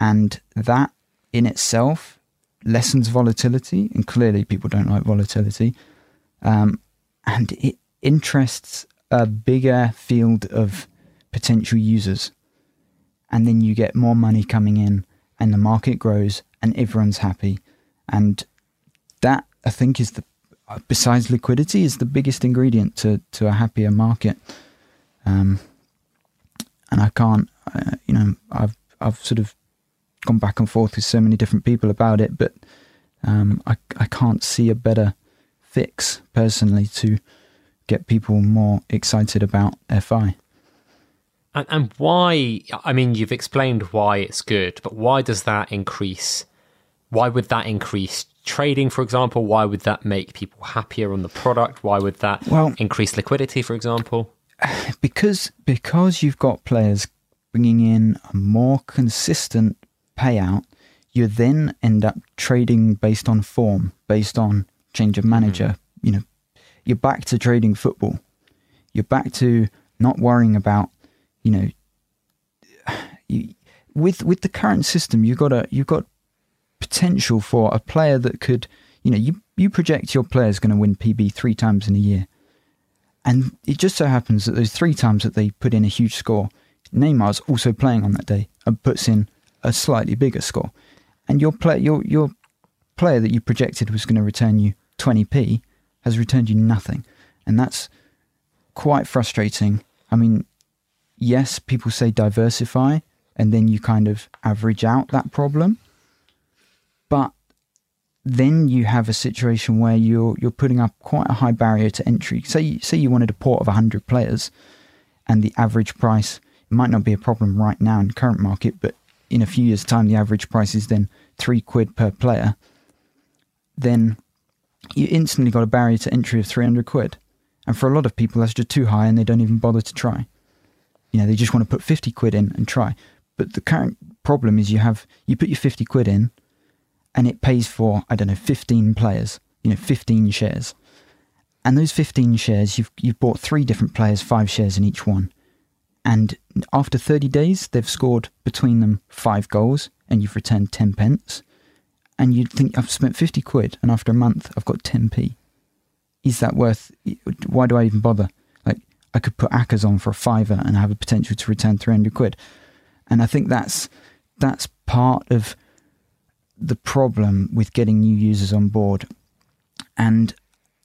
And that in itself lessens volatility. And clearly, people don't like volatility. Um, and it interests a bigger field of potential users and then you get more money coming in and the market grows and everyone's happy and that i think is the besides liquidity is the biggest ingredient to to a happier market um and i can't uh, you know i've i've sort of gone back and forth with so many different people about it but um i i can't see a better fix personally to get people more excited about fi and, and why i mean you've explained why it's good but why does that increase why would that increase trading for example? Why would that make people happier on the product? Why would that Well- increase liquidity for example? because because you've got players bringing in a more consistent payout, you then end up trading based on form, based on change of manager. Mm-hmm. You know, you're back to trading football. You're back to not worrying about, you know, you, with with the current system, you've got a you've got potential for a player that could, you know, you you project your player is going to win PB three times in a year. And it just so happens that those three times that they put in a huge score, Neymar's also playing on that day and puts in a slightly bigger score. And your play, your your player that you projected was going to return you 20p has returned you nothing, and that's quite frustrating. I mean, yes, people say diversify, and then you kind of average out that problem, but then you have a situation where you're you're putting up quite a high barrier to entry. Say say you wanted a port of 100 players, and the average price might not be a problem right now in the current market, but in a few years' time, the average price is then three quid per player. Then you instantly got a barrier to entry of 300 quid, and for a lot of people, that's just too high, and they don't even bother to try. You know, they just want to put 50 quid in and try. But the current problem is you have you put your 50 quid in and it pays for I don't know 15 players, you know, 15 shares. And those 15 shares you've you've bought three different players, five shares in each one. And after 30 days they've scored between them 5 goals and you've returned 10 pence. And you'd think I've spent 50 quid and after a month I've got 10p. Is that worth why do I even bother? Like I could put accas on for a fiver and have a potential to return 300 quid. And I think that's that's part of the problem with getting new users on board. And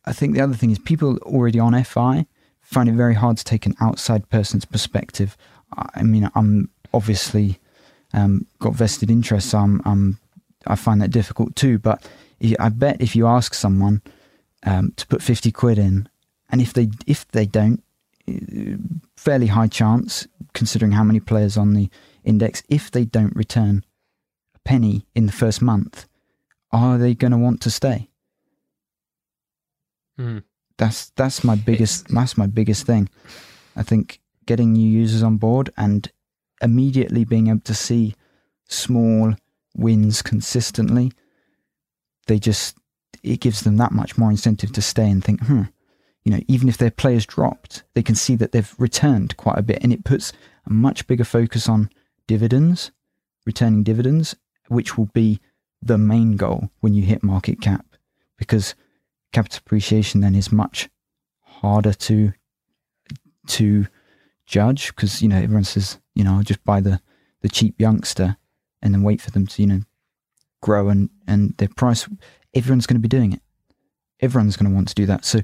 I think the other thing is people already on FI find it very hard to take an outside person's perspective. I mean, I'm obviously um, got vested interests. I'm, I'm, I find that difficult too. But I bet if you ask someone, um, to put 50 quid in. And if they if they don't, uh, fairly high chance, considering how many players on the index, if they don't return a penny in the first month, are they going to want to stay? Mm. That's that's my biggest that's my biggest thing. I think getting new users on board and immediately being able to see small wins consistently, they just it gives them that much more incentive to stay and think, hmm, you know, even if their players dropped, they can see that they've returned quite a bit, and it puts a much bigger focus on dividends, returning dividends, which will be the main goal when you hit market cap, because capital appreciation then is much harder to to judge because you know everyone says you know I'll just buy the the cheap youngster and then wait for them to you know grow and and their price. Everyone's going to be doing it. Everyone's going to want to do that. So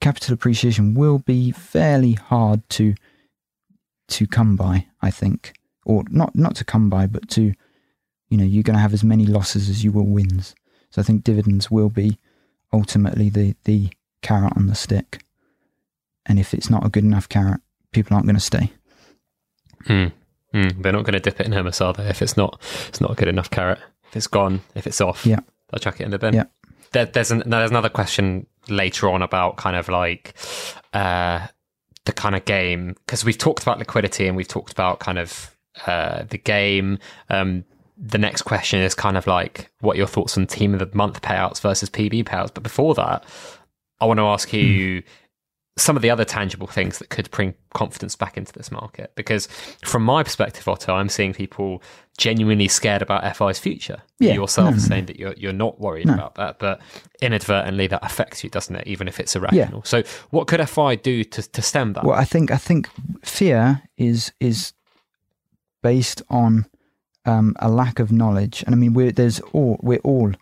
capital appreciation will be fairly hard to to come by I think. Or not not to come by but to you know you're going to have as many losses as you will wins. So I think dividends will be ultimately the the carrot on the stick and if it's not a good enough carrot people aren't going to stay Hmm. Hmm. They're not going to dip it in hummus, are they? If it's not, it's not a good enough carrot. If it's gone, if it's off, Yeah. they'll chuck it in the bin. Yeah. There, there's an, there's another question later on about kind of like uh, the kind of game because we've talked about liquidity and we've talked about kind of uh, the game. Um, the next question is kind of like what are your thoughts on team of the month payouts versus PB payouts. But before that, I want to ask you hmm. some of the other tangible things that could bring confidence back into this market. Because from my perspective, Otto, I'm seeing people genuinely scared about FI's future. Yeah, yourself no, no, saying that you're you're not worried No. about that, but inadvertently that affects you, doesn't it? Even if it's irrational. So what could FI do to, to stem that? Well, I think I think fear is is based on um, a lack of knowledge, and I mean we're there's all we're all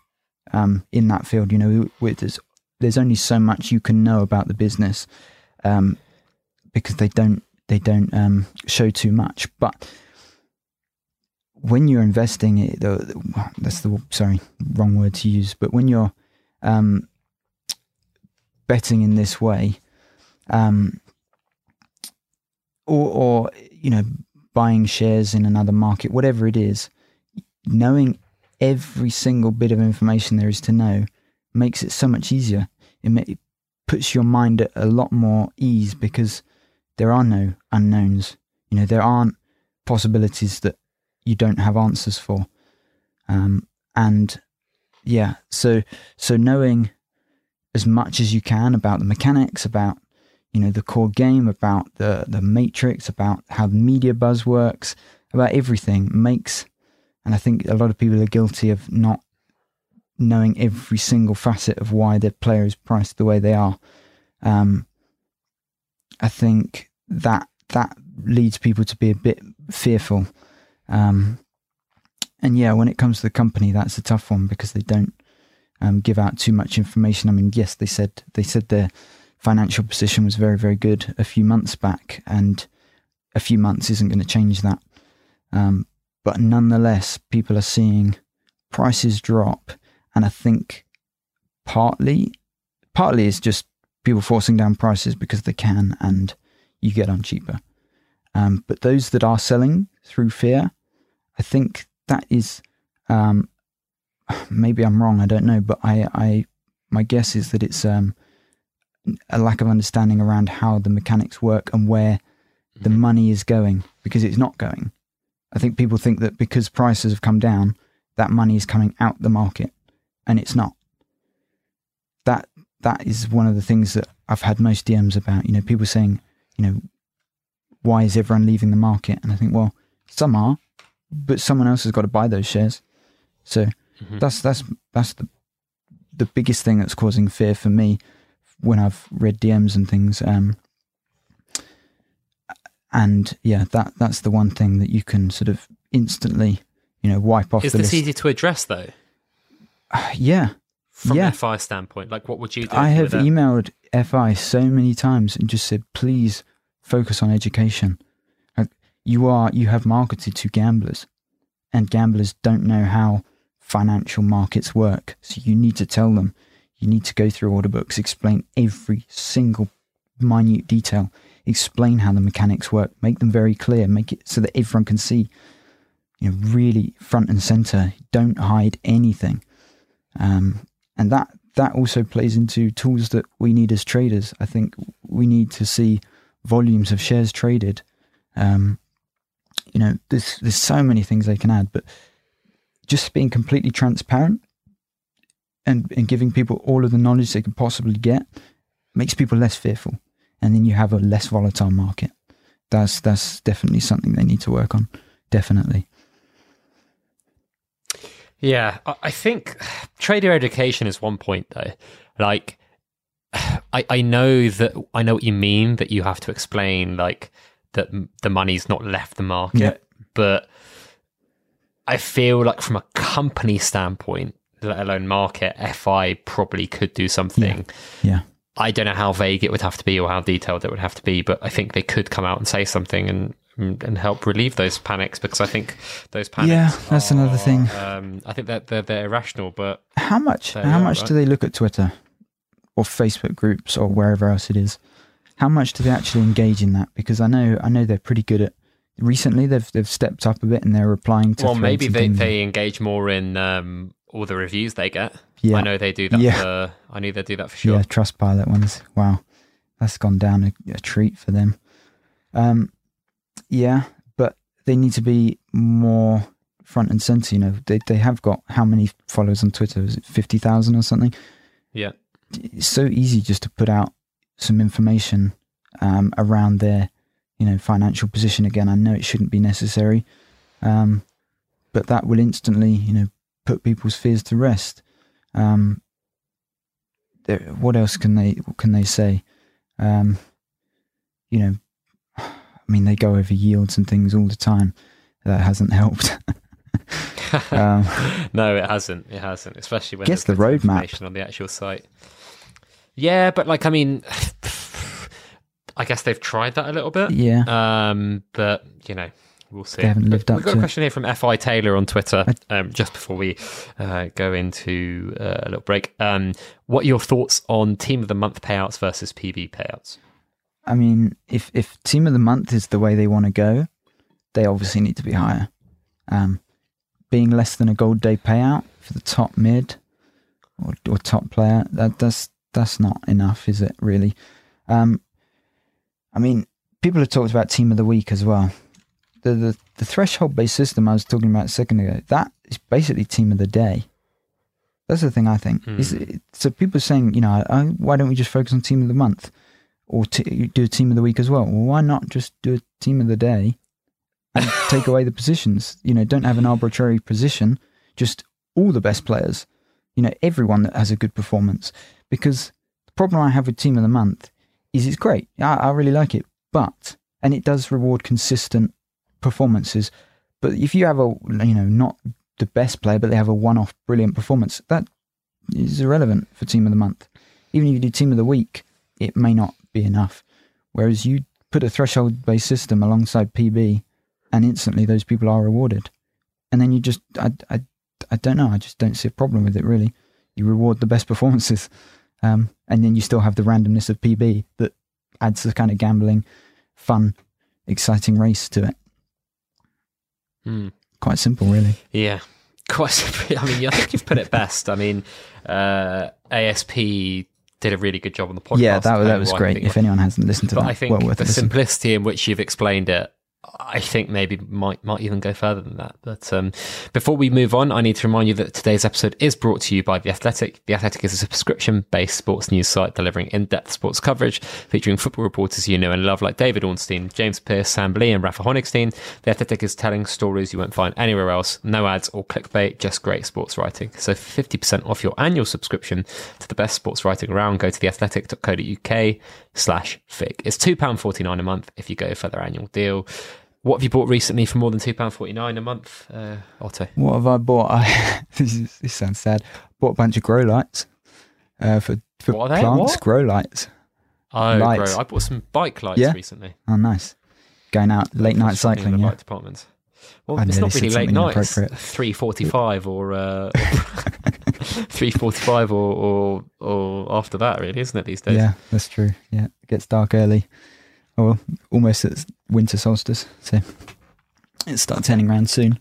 um, in that field. You know, there's there's only so much you can know about the business um, because they don't they don't um, show too much. But when you're investing, it, that's the sorry wrong word to use. But when you're um, betting in this way, um, or, or you know buying shares in another market, whatever it is, knowing every single bit of information there is to know makes it so much easier. It, it puts your mind at a lot more ease because there are no unknowns. You know, there aren't possibilities that you don't have answers for. Um, and yeah, so so knowing as much as you can about the mechanics, about you know the core game, about the the matrix, about how the media buzz works, about everything makes. And I think a lot of people are guilty of not knowing every single facet of why their player is priced the way they are. Um, I think that that leads people to be a bit fearful. Um, and yeah, when it comes to the company, that's a tough one because they don't um, give out too much information. I mean, yes, they said they said their financial position was very, very good a few months back, and a few months isn't going to change that. Um, but nonetheless, people are seeing prices drop, and I think partly, partly it's just people forcing down prices because they can, and you get on cheaper. Um, but those that are selling through fear, I think that is um, maybe I'm wrong. I don't know, but I, I my guess is that it's um, a lack of understanding around how the mechanics work and where the Mhm. money is going because it's not going. I think people think that because prices have come down, that money is coming out the market, and it's not. That that is one of the things that I've had most DMs about. You know, people saying, you know, why is everyone leaving the market? And I think, well, some are, but someone else has got to buy those shares. So Mhm. that's that's that's the the biggest thing that's causing fear for me when I've read DMs and things. Um, and yeah, that that's the one thing that you can sort of instantly, you know, wipe off Is the this list. easy to address though? Yeah, From Yeah. an FI standpoint, like what would you do? I have emailed FI so many times and just said, please focus on education. Like you are, you have marketed to gamblers, and gamblers don't know how financial markets work. So you need to tell them. You need to go through order books, explain every single minute detail, explain how the mechanics work, make them very clear, make it so that everyone can see. You know, really front and center. Don't hide anything. Um, and that that also plays into tools that we need as traders. I think we need to see volumes of shares traded. Um, you know, there's there's so many things they can add, but just being completely transparent and, and giving people all of the knowledge they can possibly get makes people less fearful, and then you have a less volatile market. That's that's definitely something they need to work on. Definitely. Yeah, I think trader education is one point though. Like, I I know that I know what you mean that you have to explain like that the money's not left the market, Yeah. but I feel like from a company standpoint, let alone market, FI probably could do something. Yeah. I don't know how vague it would have to be or how detailed it would have to be, but I think they could come out and say something and and help relieve those panics because I think those panics. Yeah, that's another thing. Um, I think that they're, they're irrational, but How much? How are, much right? do they look at Twitter or Facebook groups or wherever else it is? How much do they actually engage in that? Because I know I know they're pretty good at. Recently, they've they've stepped up a bit and they're replying to. well, maybe they, they engage more in um, all the reviews they get. Yeah. I know they do that. Yeah. For, I know they do that for sure. Yeah, Trustpilot ones. Wow, that's gone down a, a treat for them. Um, yeah, but they need to be more front and center. You know, they they have got how many followers on Twitter? Is it fifty thousand or something? Yeah. It's so easy just to put out some information um, around their, you know, financial position. Again, I know it shouldn't be necessary, um, but that will instantly, you know, put people's fears to rest. Um, what else can they what can they say? Um, you know, I mean, they go over yields and things all the time. That hasn't helped. um, no, it hasn't. It hasn't, especially when Guess the roadmap. on the actual site. Yeah, but like, I mean, I guess they've tried that a little bit. yeah, Um, but you know, we'll see. They haven't lived We've got a it. question here from Fi Taylor on Twitter. Um, just before we uh, go into uh, a little break, um, what are your thoughts on team of the month payouts versus PB payouts? I mean, if if team of the month is the way they want to go, they obviously need to be higher. Um, being less than a gold day payout for the top mid or, or top player, that that's that's not enough, is it? Really? Um, I mean, people have talked about team of the week as well. The the, the threshold based system I was talking about a second ago, that is basically team of the day. That's the thing I think. Is hmm. it, so people are saying, you know, why don't we just focus on team of the month? or t- do a team of the week as well. Well, why not just do a team of the day and take away the positions? You know, don't have an arbitrary position, just all the best players. You know, everyone that has a good performance. Because the problem I have with team of the month is it's great. I, I really like it, but and it does reward consistent performances. But if you have a you know not the best player, but they have a one-off brilliant performance, that is irrelevant for team of the month. Even if you do team of the week, it may not be enough. Whereas you put a threshold based system alongside PB and instantly those people are rewarded. And then you just, I, I, I don't know, I just don't see a problem with it really. You reward the best performances. Um, and then you still have the randomness of PB that adds the kind of gambling, fun, exciting race to it. Hmm. Quite simple, really. Yeah, quite. simply. I mean, I think you've put it best. I mean, uh, ASP did a really good job on the podcast. yeah, that, that was great. If anyone hasn't listened to but that, I think well worth the simplicity in which you've explained it, I think maybe might might even go further than that. But um, before we move on, I need to remind you that today's episode is brought to you by The Athletic. The Athletic is a subscription-based sports news site delivering in-depth sports coverage featuring football reporters you know and love like David Ornstein, James Pearce, Sam Lee, and Rafa Honigstein. The Athletic is telling stories you won't find anywhere else. No ads or clickbait, just great sports writing. So 50% off your annual subscription to the best sports writing around, go to theathletic.co.uk slash fig. It's £2.49 a month if you go for their annual deal. What have you bought recently for more than £2.49 a month, uh, Otto? What have I bought? I, this, is, this sounds sad. Bought a bunch of grow lights uh, for, for What are they? plants. What? Grow lights. Oh, Lights. bro, I bought some bike lights Yeah? recently. Oh, nice. Going out late night Shopping in cycling. the Yeah. bike department. Well, I it's not really late night. It's three forty-five or uh, three forty-five or, or or after that, really, isn't it? These days. Yeah, that's true. Yeah, it gets dark early. Oh, well, almost at winter solstice, so it starts turning around soon,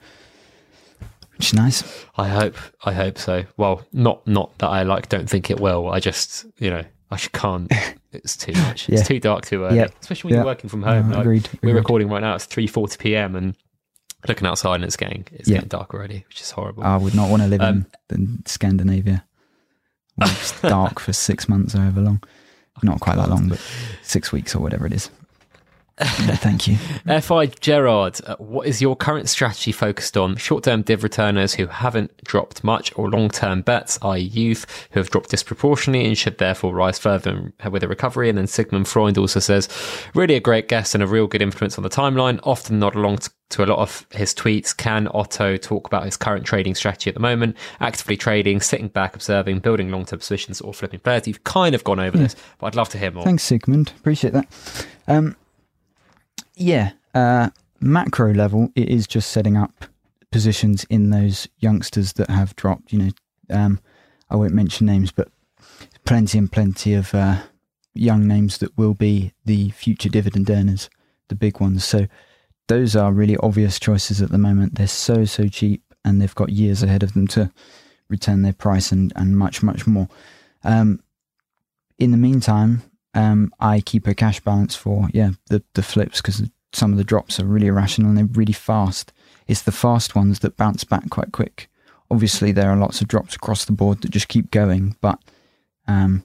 which is nice. I hope. I hope so. Well, not not that I like. Don't think it will. I just you know I just can't. It's too much. Yeah. It's too dark too early, Yep. especially when Yeah. you're working from home. No, Like, agreed. we're recording right now. It's three forty p.m. and looking outside and it's getting it's Yeah. getting dark already, which is horrible. I would not want to live Um, in, in Scandinavia. It's dark for six months or however long. Not quite that long, but six weeks or whatever it is. Yeah, thank you. FI Gerard, uh, what is your current strategy focused on? Short term div returners who haven't dropped much or long term bets, i.e., youth who have dropped disproportionately and should therefore rise further with a recovery? And then Sigmund Freud also says, really a great guest and a real good influence on the timeline, often nod along t- to a lot of his tweets. Can Otto talk about his current trading strategy at the moment? Actively trading, sitting back, observing, building long term positions, or flipping players? You've kind of gone over this, but I'd love to hear more. Thanks, Sigmund. Appreciate that. Um, yeah, uh, macro level, it is just setting up positions in those youngsters that have dropped. You know, um, I won't mention names, but plenty and plenty of uh, young names that will be the future dividend earners, the big ones. So those are really obvious choices at the moment. They're so so cheap, and they've got years ahead of them to return their price and and much much more. Um, in the meantime, um, I keep a cash balance for yeah the the flips because some of the drops are really irrational and they're really fast. It's the fast ones that bounce back quite quick. Obviously, there are lots of drops across the board that just keep going, but um,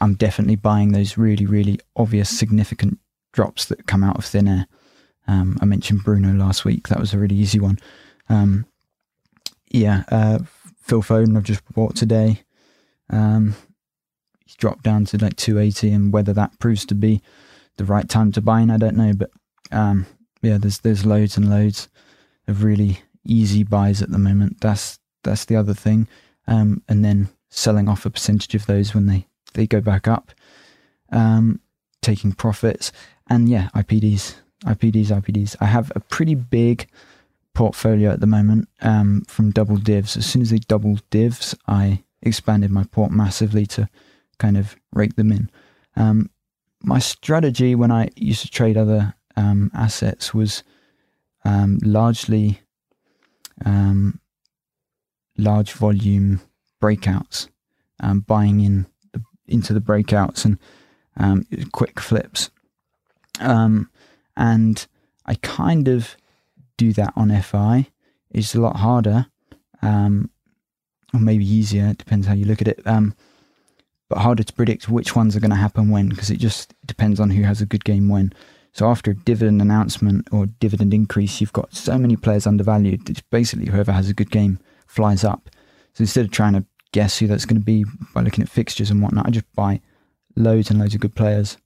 I'm definitely buying those really really obvious significant drops that come out of thin air. Um, I mentioned Bruno last week. That was a really easy one. Um, yeah, uh, Phil Foden I've just bought today. Um, dropped down to like 280 and whether that proves to be the right time to buy in i don't know but um yeah there's there's loads and loads of really easy buys at the moment. That's that's the other thing um and then selling off a percentage of those when they they go back up um taking profits. And yeah ipds ipds ipds i have a pretty big portfolio at the moment um from double divs. As soon as they double divs i expanded my port massively to kind of rake them in. Um, my strategy when I used to trade other um, assets was um, largely um, large volume breakouts, um, buying in the, into the breakouts and quick flips. And I kind of do that on FI. It's a lot harder, um, or maybe easier. Depends how you look at it. Um, but harder to predict which ones are going to happen when because it just depends on who has a good game when. So after a dividend announcement or dividend increase, you've got so many players undervalued. It's basically whoever has a good game flies up. So instead of trying to guess who that's going to be by looking at fixtures and whatnot, I just buy loads and loads of good players,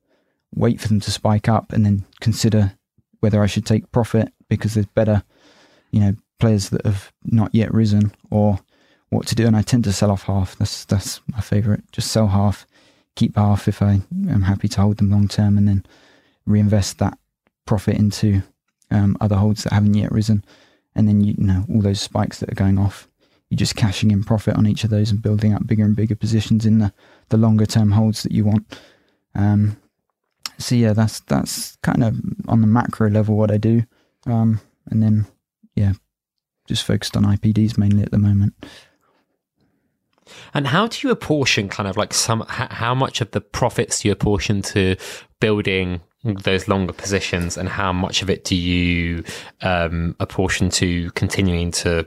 wait for them to spike up, and then consider whether I should take profit because there's better, you know, players that have not yet risen or what to do, and I tend to sell off half. That's that's my favorite. Just sell half, keep half if I am happy to hold them long term, and then reinvest that profit into um, other holds that haven't yet risen. And then you, you know all those spikes that are going off, you're just cashing in profit on each of those and building up bigger and bigger positions in the the longer term holds that you want. Um, so yeah, that's that's kind of on the macro level what I do, um, and then yeah, just focused on IPDs mainly at the moment. And how do you apportion kind of like some, how much of the profits do you apportion to building those longer positions and how much of it do you um, apportion to continuing to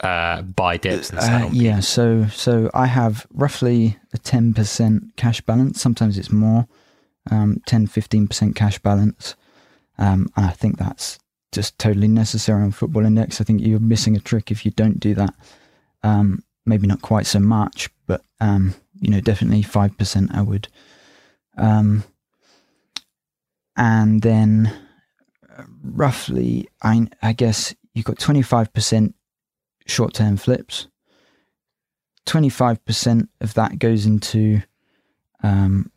uh, buy dips and sell Uh, yeah, so so I have roughly a ten percent cash balance. Sometimes it's more, um, 10 15 percent cash balance, um, and I think that's just totally necessary on Football Index. I think you're missing a trick if you don't do that. Um, maybe not quite so much, but um, you know, definitely five percent. I would, um, and then uh, roughly, I I guess you've got twenty five percent short term flips. 25% of that goes into, um,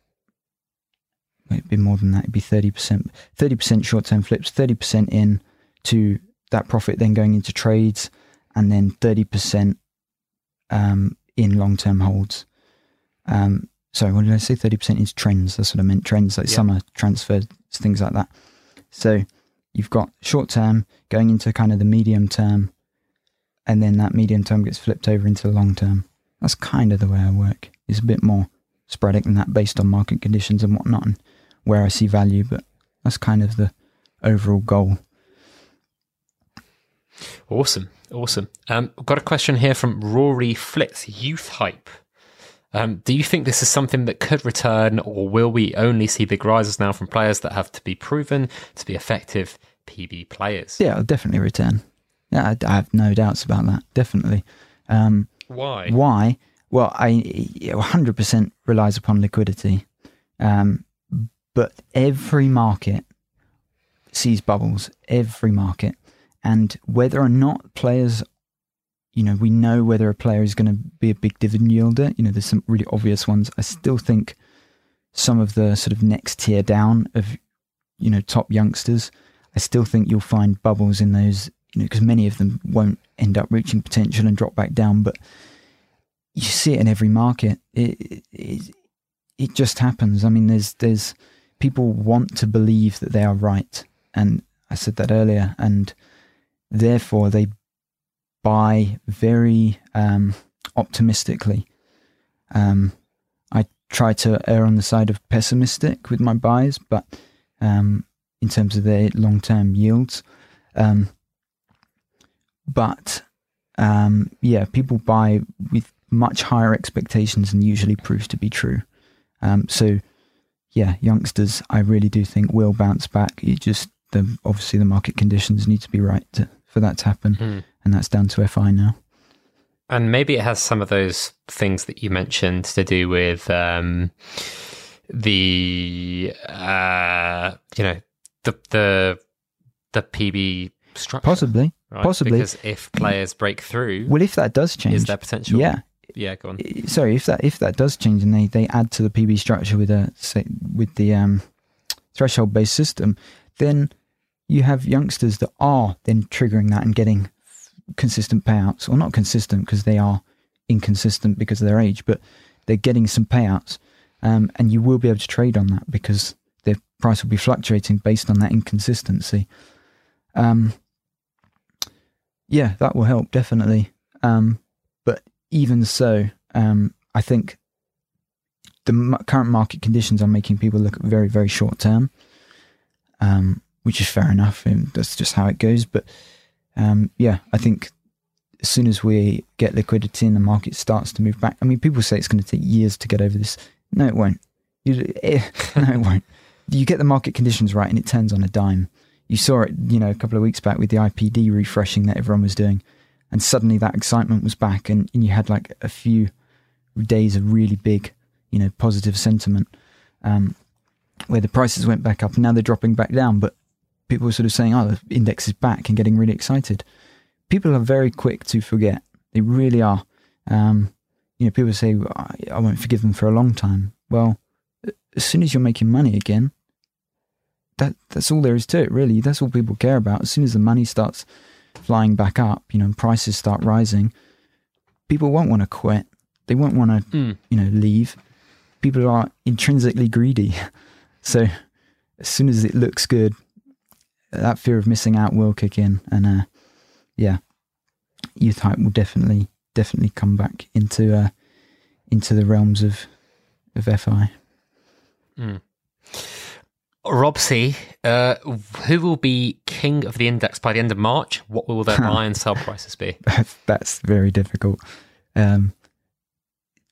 it'd be more than that, it'd be 30%. 30% short term flips, 30% in to that profit then going into trades, and then 30% um, in long term holds. Um, sorry, what did I say? 30% is trends. That's what I meant. Trends like Yeah. summer transfers, things like that. So you've got short term going into kind of the medium term, and then that medium term gets flipped over into the long term. That's kind of the way I work. It's a bit more sporadic than that based on market conditions and whatnot and where I see value, but that's kind of the overall goal. Awesome, awesome. Um, got a question here from Rory Flitz, Youth Hype. Um, do you think this is something that could return, or will we only see big rises now from players that have to be proven to be effective PB players? Yeah, I'll definitely return. Yeah, I, I have no doubts about that. Definitely. Um, Why? Why? Well, I 100% relies upon liquidity, um, but every market sees bubbles. Every market, and whether or not players, you know, we know whether a player is going to be a big dividend yielder. You know, there's some really obvious ones. I still think some of the sort of next tier down of, you know, top youngsters. I still think you'll find bubbles in those. You know, because many of them won't end up reaching potential and drop back down, but you see it in every market. It, it it just happens. I mean, there's there's people want to believe that they are right, and I said that earlier, and therefore they buy very um, optimistically. Um, I try to err on the side of pessimistic with my buys, but um, in terms of their long term yields, um, but um, yeah, people buy with much higher expectations than usually proves to be true. Um, so, yeah, youngsters, I really do think will bounce back. You just the obviously the market conditions need to be right to, for that to happen, Hmm. and that's down to FI now. And maybe it has some of those things that you mentioned to do with um, the uh, you know the the the PB structure, Possibly, right? possibly. Because if players break through, well, if that does change, is there potential? yeah, yeah. Go on. Sorry if that if that does change and they they add to the PB structure with a say, with the um, threshold based system, then you have youngsters that are then triggering that and getting consistent payouts, or not consistent because they are inconsistent because of their age, but they're getting some payouts, um, and you will be able to trade on that because their price will be fluctuating based on that inconsistency. Um, yeah, that will help definitely. Um, but even so, um, I think the current market conditions are making people look very, very short term, um, which is fair enough. And that's just how it goes. But um, yeah, I think as soon as we get liquidity and the market starts to move back, I mean, people say it's going to take years to get over this. No, it won't. You, eh, no, it won't. You get the market conditions right and it turns on a dime. You saw it, you know, a couple of weeks back with the IPD refreshing that everyone was doing and suddenly that excitement was back and, and you had like a few days of really big you know positive sentiment um, where the prices went back up and now they're dropping back down but people were sort of saying oh the index is back and getting really excited people are very quick to forget they really are um, you know people say I, won't forgive them for a long time well as soon as you're making money again that that's all there is to it really that's all people care about as soon as the money starts flying back up, you know, and prices start rising, people won't want to quit. They won't want to, Mm. you know, leave. People are intrinsically greedy. So as soon as it looks good, that fear of missing out will kick in. And uh, yeah, youth hype will definitely, definitely come back into uh, into the realms of of FI. Mm. Rob C, uh, who will be king of the index by the end of March? What will their buy and sell prices be? That's very difficult. Um,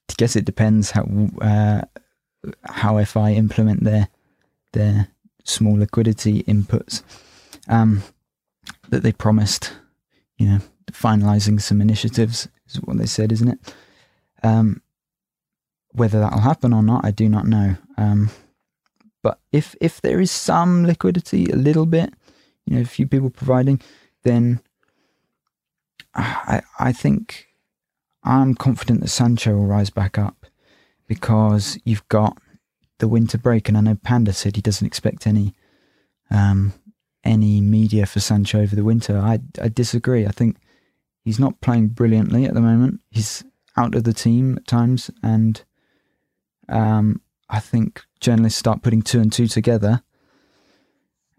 I guess it depends how uh, how FI implement their their small liquidity inputs um, that they promised. You know, finalizing some initiatives is what they said, isn't it? Um, whether that'll happen or not, I do not know. Um, but if if there is some liquidity, a little bit, you know, a few people providing, then I I think I'm confident that Sancho will rise back up because you've got the winter break, and I know Panda said he doesn't expect any um, any media for Sancho over the winter. I I disagree. I think he's not playing brilliantly at the moment. He's out of the team at times, and um, I think journalists start putting two and two together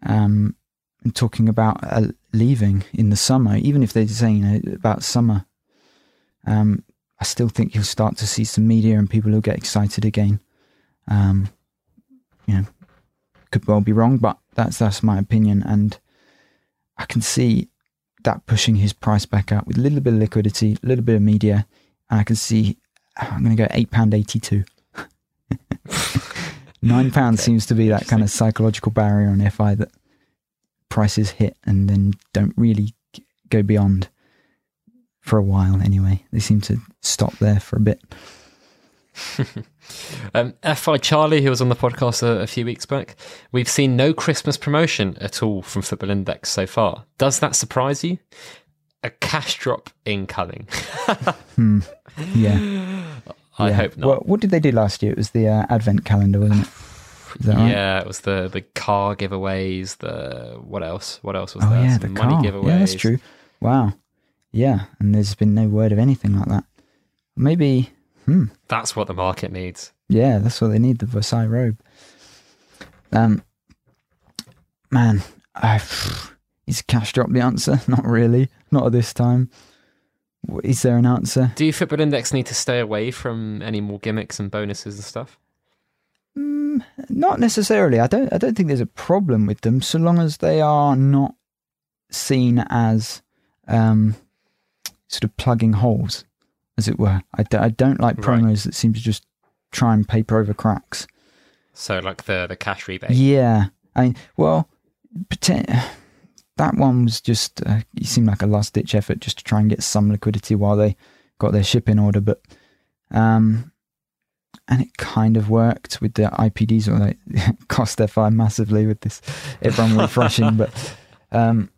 um, and talking about uh, leaving in the summer, even if they're saying about summer. Um, I still think you'll start to see some media and people will get excited again. Um, you know, could well be wrong, but that's that's my opinion, and I can see that pushing his price back up with a little bit of liquidity, a little bit of media, and I can see ah, I'm going to go eight pound eighty two. Nine pounds okay. seems to be that kind of psychological barrier on FI that prices hit and then don't really go beyond for a while. Anyway, they seem to stop there for a bit. um, FI Charlie, who was on the podcast a, a, few weeks back, we've seen no Christmas promotion at all from Football Index so far. Does that surprise you? A cash drop incoming. hmm. Yeah. I yeah. hope not. Well, what did they do last year? It was the uh, Advent calendar, wasn't it? yeah, right? it was the the car giveaways. The what else? What else was oh, there? yeah, the money car. giveaways. Yeah, that's true. Wow. Yeah, and there's been no word of anything like that. Maybe. Hmm. That's what the market needs. Yeah, that's what they need. The Versailles robe. Um. Man, I. Is cash drop the answer? Not really. Not at this time. Is there an answer? Do you Football Index need to stay away from any more gimmicks and bonuses and stuff? Mm, not necessarily. I don't. I don't think there's a problem with them, so long as they are not seen as um, sort of plugging holes, as it were. I d- I don't like promos right. that seem to just try and paper over cracks. So, like the the cash rebate. Yeah. I mean, well, pretend that one was just uh, it seemed like a last ditch effort just to try and get some liquidity while they got their ship in order but um and it kind of worked with the IPDs or like cost their fire massively with this everyone refreshing but um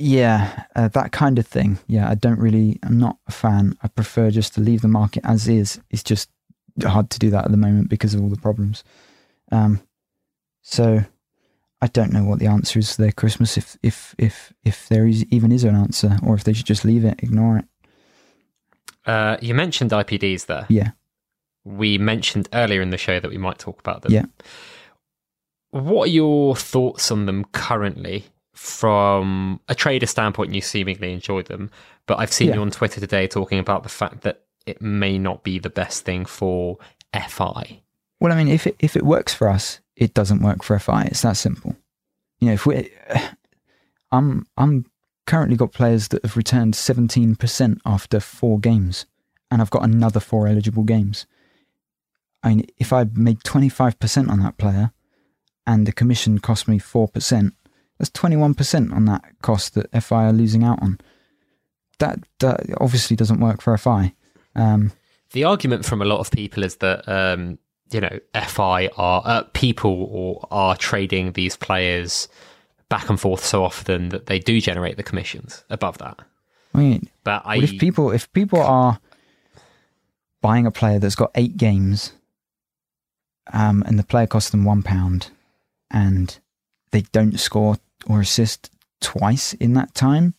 yeah uh, that kind of thing yeah I don't really I'm not a fan I prefer just to leave the market as is it's just hard to do that at the moment because of all the problems um so I don't know what the answer is for their Christmas. If if if if there is even is an answer, or if they should just leave it, ignore it. Uh, you mentioned IPDs there. Yeah. We mentioned earlier in the show that we might talk about them. Yeah. What are your thoughts on them currently? From a trader standpoint, you seemingly enjoy them, but I've seen yeah. you on Twitter today talking about the fact that it may not be the best thing for FI. Well, I mean, if it, if it works for us, it doesn't work for FI. It's that simple. You know, if we, I'm I'm currently got players that have returned 17% after four games, and I've got another four eligible games. I mean, if I made 25% on that player, and the commission cost me 4%, that's 21% on that cost that FI are losing out on. That, that obviously doesn't work for FI. Um, the argument from a lot of people is that um, you know, FI are uh, people or are trading these players back and forth so often that they do generate the commissions above that. I mean, but I, if people if people are buying a player that's got eight games, um, and the player costs them one pound, and they don't score or assist twice in that time,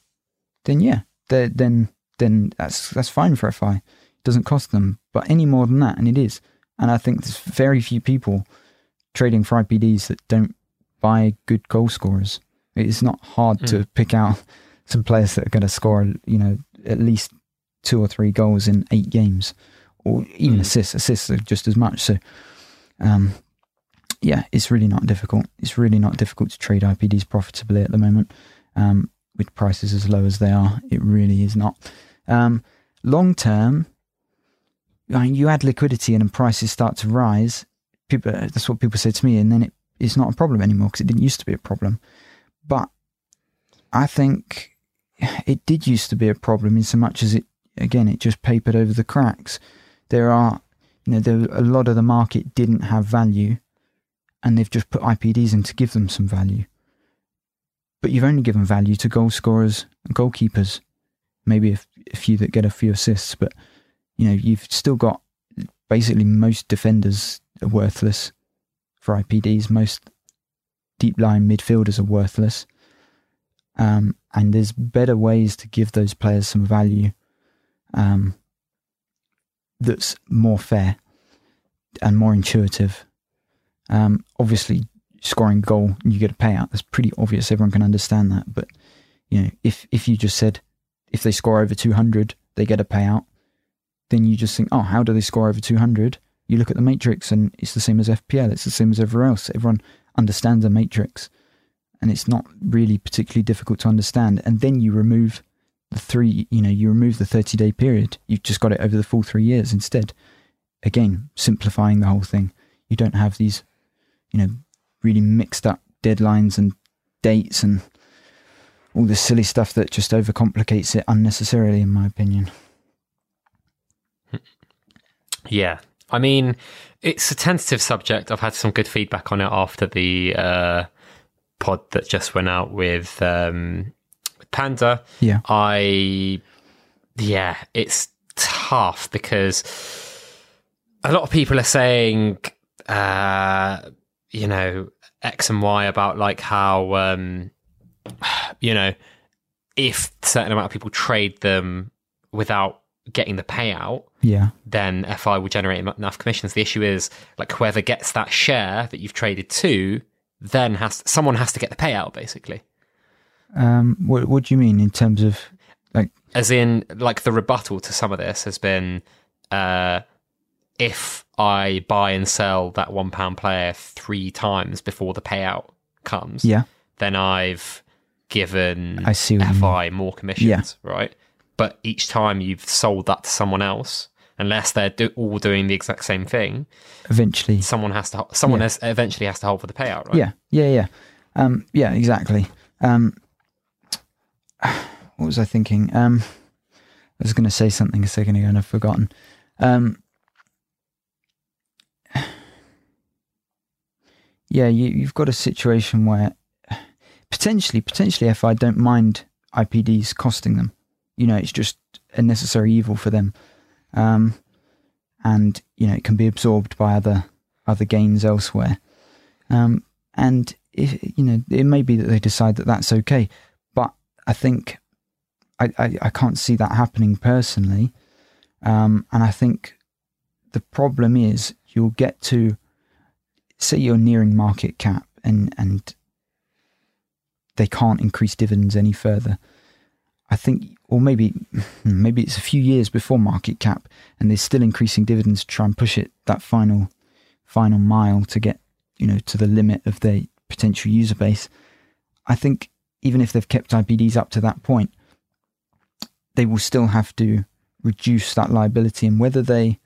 then yeah, then then that's that's fine for FI. It doesn't cost them, but any more than that, and it is and I think there's very few people trading for IPDs that don't buy good goal scorers. It's not hard mm. to pick out some players that are going to score, you know, at least two or three goals in eight games, or even mm. assists. Assists are just as much. So, um, yeah, it's really not difficult. It's really not difficult to trade IPDs profitably at the moment, um, with prices as low as they are. It really is not. Um, long term, you add liquidity and prices start to rise. People, that's what people say to me, and then it, it's not a problem anymore because it didn't used to be a problem. But I think it did used to be a problem in so much as it, again, it just papered over the cracks. There are, you know, there, a lot of the market didn't have value, and they've just put IPDs in to give them some value. But you've only given value to goal scorers and goalkeepers, maybe a, few that get a few assists, but you know, you've still got basically most defenders are worthless for IPDs. Most deep line midfielders are worthless. Um, and there's better ways to give those players some value um, that's more fair and more intuitive. Um, obviously, scoring a goal, you get a payout. That's pretty obvious. Everyone can understand that. But you know, if if you just said if they score over 200, they get a payout, then you just think, oh, how do they score over 200? You look at the matrix, and it's the same as FPL. It's the same as everywhere else. Everyone understands the matrix, and it's not really particularly difficult to understand. And then you remove the three, you know, you remove the 30 day period. You've just got it over the full three years instead. Again, simplifying the whole thing. You don't have these, you know, really mixed up deadlines and dates and all this silly stuff that just overcomplicates it unnecessarily, in my opinion. Yeah. I mean, it's a tentative subject. I've had some good feedback on it after the uh, pod that just went out with um, Panda. Yeah. I, yeah, it's tough because a lot of people are saying, uh, you know, X and Y about like how, um, you know, if a certain amount of people trade them without getting the payout, Yeah. then FI will generate enough commissions. The issue is like whoever gets that share that you've traded to, then has someone has to get the payout basically. Um, what, what do you mean in terms of like, As in, like the rebuttal to some of this has been, uh, if I buy and sell that one pound player three times before the payout comes, yeah, then I've given I see what you mean. FI more commissions, right? But each time you've sold that to someone else, unless they're do- all doing the exact same thing, eventually. someone has to someone Yeah. has, eventually has to hold for the payout, right? Yeah, yeah, yeah. Um, yeah, exactly. Um, what was I thinking? Um, I was going to say something a second ago and I've forgotten. Um, yeah, you, you've got a situation where potentially, potentially, if I don't mind IPDs costing them, you know, it's just a necessary evil for them, um, and you know, it can be absorbed by other other gains elsewhere. Um, and if, you know, it may be that they decide that that's okay, but I think I, I, I can't see that happening personally. Um, and I think the problem is you'll get to say you're nearing market cap and and they can't increase dividends any further. I think, or maybe maybe it's a few years before market cap, and they're still increasing dividends to try and push it that final final mile to get you know to the limit of their potential user base. I think even if they've kept IPDs up to that point, they will still have to reduce that liability, and whether they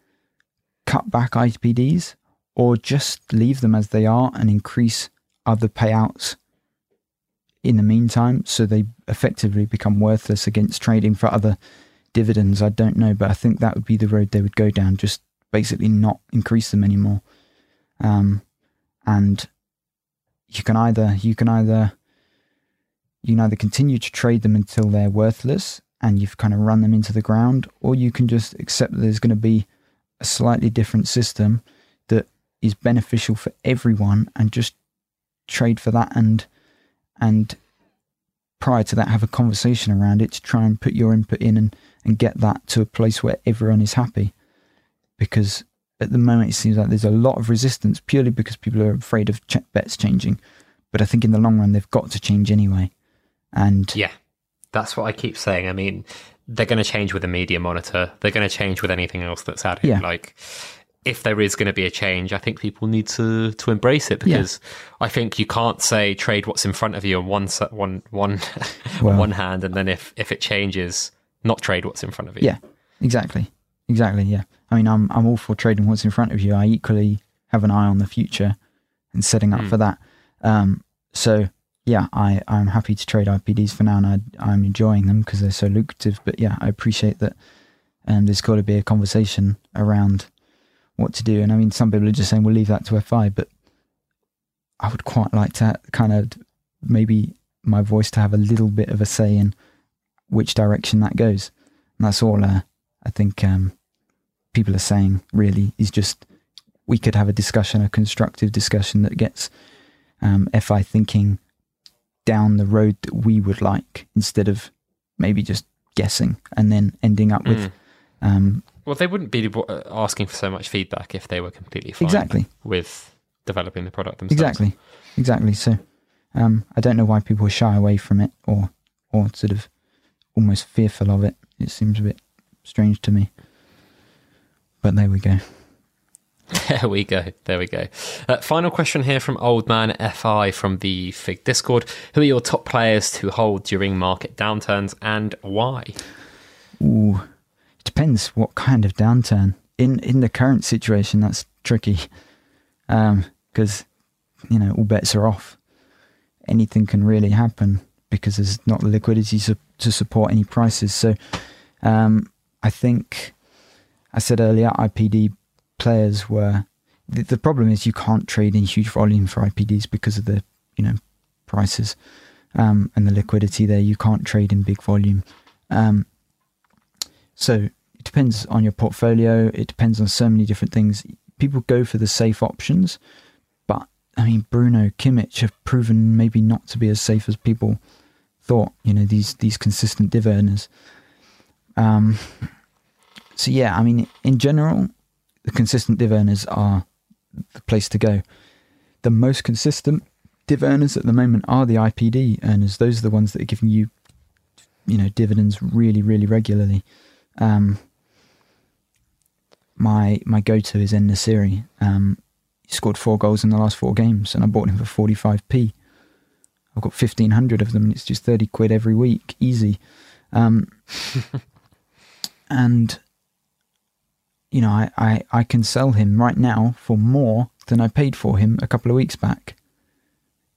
cut back IPDs or just leave them as they are and increase other payouts in the meantime, so they effectively become worthless against trading for other dividends. I don't know, but I think that would be the road they would go down. Just basically not increase them anymore. Um, and you can either you can either you can either continue to trade them until they're worthless and you've kind of run them into the ground, or you can just accept that there's going to be a slightly different system is beneficial for everyone and just trade for that and and prior to that have a conversation around it to try and put your input in and, and get that to a place where everyone is happy because at the moment it seems like there's a lot of resistance purely because people are afraid of ch- bets changing but i think in the long run they've got to change anyway and Yeah, that's what I keep saying. I mean, they're going to change with a media monitor. They're going to change with anything else that's added. Yeah. Like, if there is going to be a change, I think people need to to embrace it Yeah. because I think you can't say trade what's in front of you on one one one Well- on one hand, and then if if it changes, not trade what's in front of you. Yeah, exactly, exactly. Yeah, I mean, I'm I'm all for trading what's in front of you. I equally have an eye on the future and setting up Mm. for that. Um, so yeah, I I'm happy to trade IPDs for now, and I I'm enjoying them because they're so lucrative. But yeah, I appreciate that. Um, there's got to be a conversation around what to do. And I mean, some people are just saying we'll leave that to FI, but I would quite like to kind of maybe my voice to have a little bit of a say in which direction that goes. And that's all uh, I think um, people are saying really is just we could have a discussion, a constructive discussion that gets um, FI thinking down the road that we would like instead of maybe just guessing and then ending up with Mm. Um, well, they wouldn't be uh, asking for so much feedback if they were completely fine exactly with developing the product themselves. Exactly, exactly. So um, I don't know why people shy away from it or or sort of almost fearful of it. It seems a bit strange to me. But there we go. There we go. There we go. Uh, final question here from Old Man FI from the Fig Discord. Who are your top players to hold during market downturns and why? Ooh, depends what kind of downturn. In in the current situation, that's tricky, because um, you know all bets are off. Anything can really happen because there's not the liquidity to, to support any prices. So, um, I think I said earlier, IPD players were the, the, problem is you can't trade in huge volume for IPDs because of the you know prices um, and the liquidity there. You can't trade in big volume. Um, so it depends on your portfolio. It depends on so many different things. People go for the safe options, but I mean Bruno Kimmich have proven maybe not to be as safe as people thought. You know these these consistent div earners. Um, so yeah, I mean in general, the consistent div earners are the place to go. The most consistent div earners at the moment are the IPD earners. Those are the ones that are giving you, you know, dividends really, really regularly. Um, my my go to is En-Nesyri. Um, he scored four goals in the last four games, and I bought him for forty five p. I've got fifteen hundred of them, and it's just thirty quid every week, easy. Um, and you know, I, I, I can sell him right now for more than I paid for him a couple of weeks back.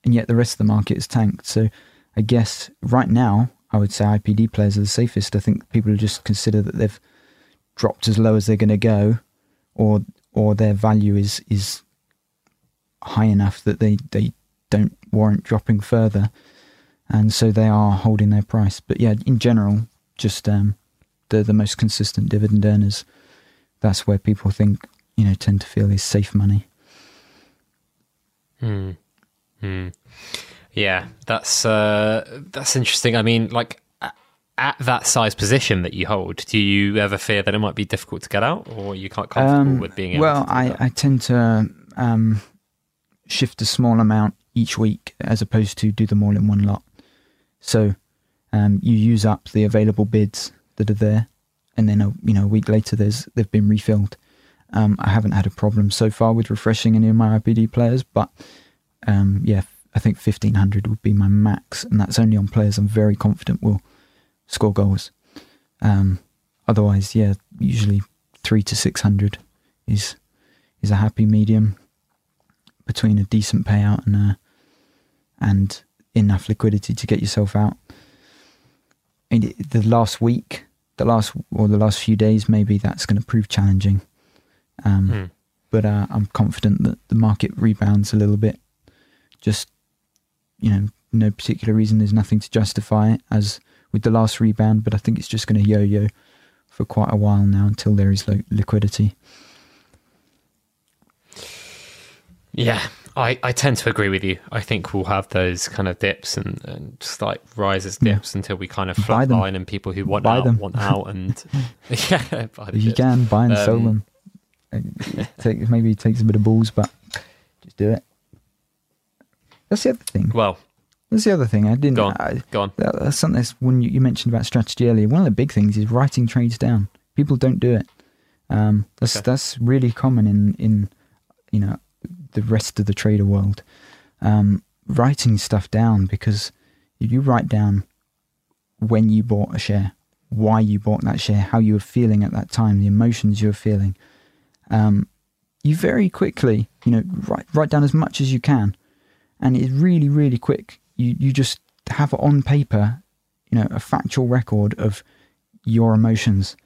And yet the rest of the market is tanked. So I guess right now, I would say IPD players are the safest. I think people just consider that they've dropped as low as they're going to go, or or their value is is high enough that they, they don't warrant dropping further, and so they are holding their price. But yeah, in general, just um, the the most consistent dividend earners that's where people think you know tend to feel is safe money. Hmm. Hmm. Yeah, that's uh, that's interesting. I mean, like at that size position that you hold, do you ever fear that it might be difficult to get out, or you can't comfortable um, with being? Well, I, I tend to um, shift a small amount each week as opposed to do them all in one lot. So um, you use up the available bids that are there, and then a you know a week later there's they've been refilled. Um, I haven't had a problem so far with refreshing any of my IPD players, but um, yeah, I think fifteen hundred would be my max, and that's only on players I'm very confident will score goals. Um, otherwise, yeah, usually three to six hundred is is a happy medium between a decent payout and a, and enough liquidity to get yourself out. And the last week the last or the last few days, maybe that's going to prove challenging. Um, mm. But uh, I'm confident that the market rebounds a little bit. Just you know, no particular reason. There's nothing to justify it as with the last rebound, but I think it's just going to yo-yo for quite a while now until there is liquidity. Yeah, I, I tend to agree with you. I think we'll have those kind of dips and, and slight rises dips yeah. until we kind of flatline and people who want buy out them. want out and yeah, if you can buy and um, sell them. Take, maybe it takes a bit of balls, but just do it. That's the other thing. Well, that's the other thing. I didn't. Go on. I, go on. That's something that's when you, you, mentioned about strategy earlier. One of the big things is writing trades down. People don't do it. Um, that's okay. that's really common in in you know the rest of the trader world. Um, writing stuff down because if you write down when you bought a share, why you bought that share, how you were feeling at that time, the emotions you were feeling, um, you very quickly, you know, write write down as much as you can, and it's really really quick. You you just have on paper, you know, a factual record of your emotions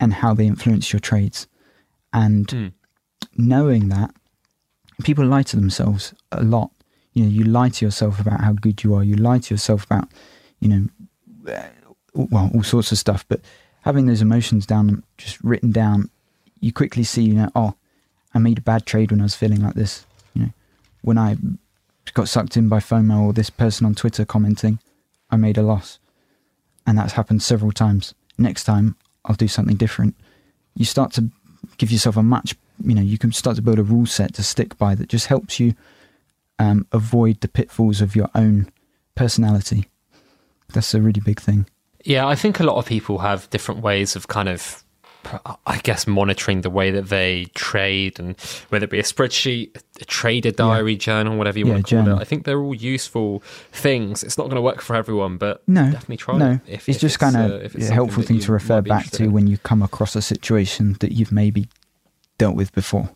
and how they influence your trades, and mm. knowing that people lie to themselves a lot. You know, you lie to yourself about how good you are. You lie to yourself about, you know, uh, well, all sorts of stuff. But having those emotions down, just written down, you quickly see, you know, oh, I made a bad trade when I was feeling like this. You know, when I got sucked in by FOMO or this person on Twitter commenting, I made a loss. And that's happened several times. Next time, I'll do something different. you start to give yourself a match, you know, you can start to build a rule set to stick by that just helps you um, avoid the pitfalls of your own personality. That's a really big thing. Yeah, I think a lot of people have different ways of kind of, I guess, monitoring the way that they trade, and whether it be a spreadsheet, a trader diary, journal, whatever you Yeah, want to call journal. it. I think they're all useful things. It's not going to work for everyone, but No, definitely try no, it. If, it's if just kind uh, of it's a helpful thing to refer back to in. when you come across a situation that you've maybe dealt with before,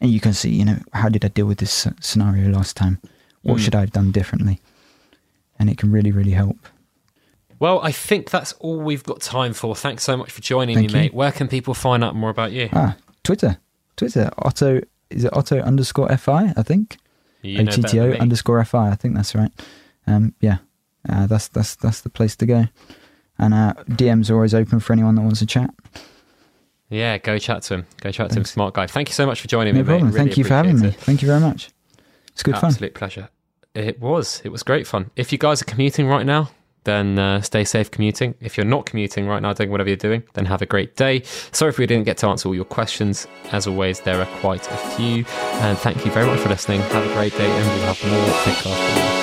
and you can see, you know, how did I deal with this scenario last time? What Mm. should I have done differently? And it can really, really help. Well, I think that's all we've got time for. Thanks so much for joining Thank me, you. mate. Where can people find out more about you? Ah, Twitter, Twitter, Otto is it Otto underscore fi? I think You know better than OTTO underscore fi. I think that's right. Um, yeah, uh, that's that's that's the place to go. And uh, DMs are always open for anyone that wants to chat. Yeah, go chat to him. Go chat to him, smart guy. Thank you so much for joining No me, problem. Really Thank you for having me. Thank you very much. It's good fun. Absolute pleasure. It was. It was great fun. If you guys are commuting right now, then uh, stay safe commuting. If you're not commuting right now, doing whatever you're doing, then have a great day. Sorry if we didn't get to answer all your questions. As always, there are quite a few. And thank you very much for listening. Have a great day, and we'll have more podcast.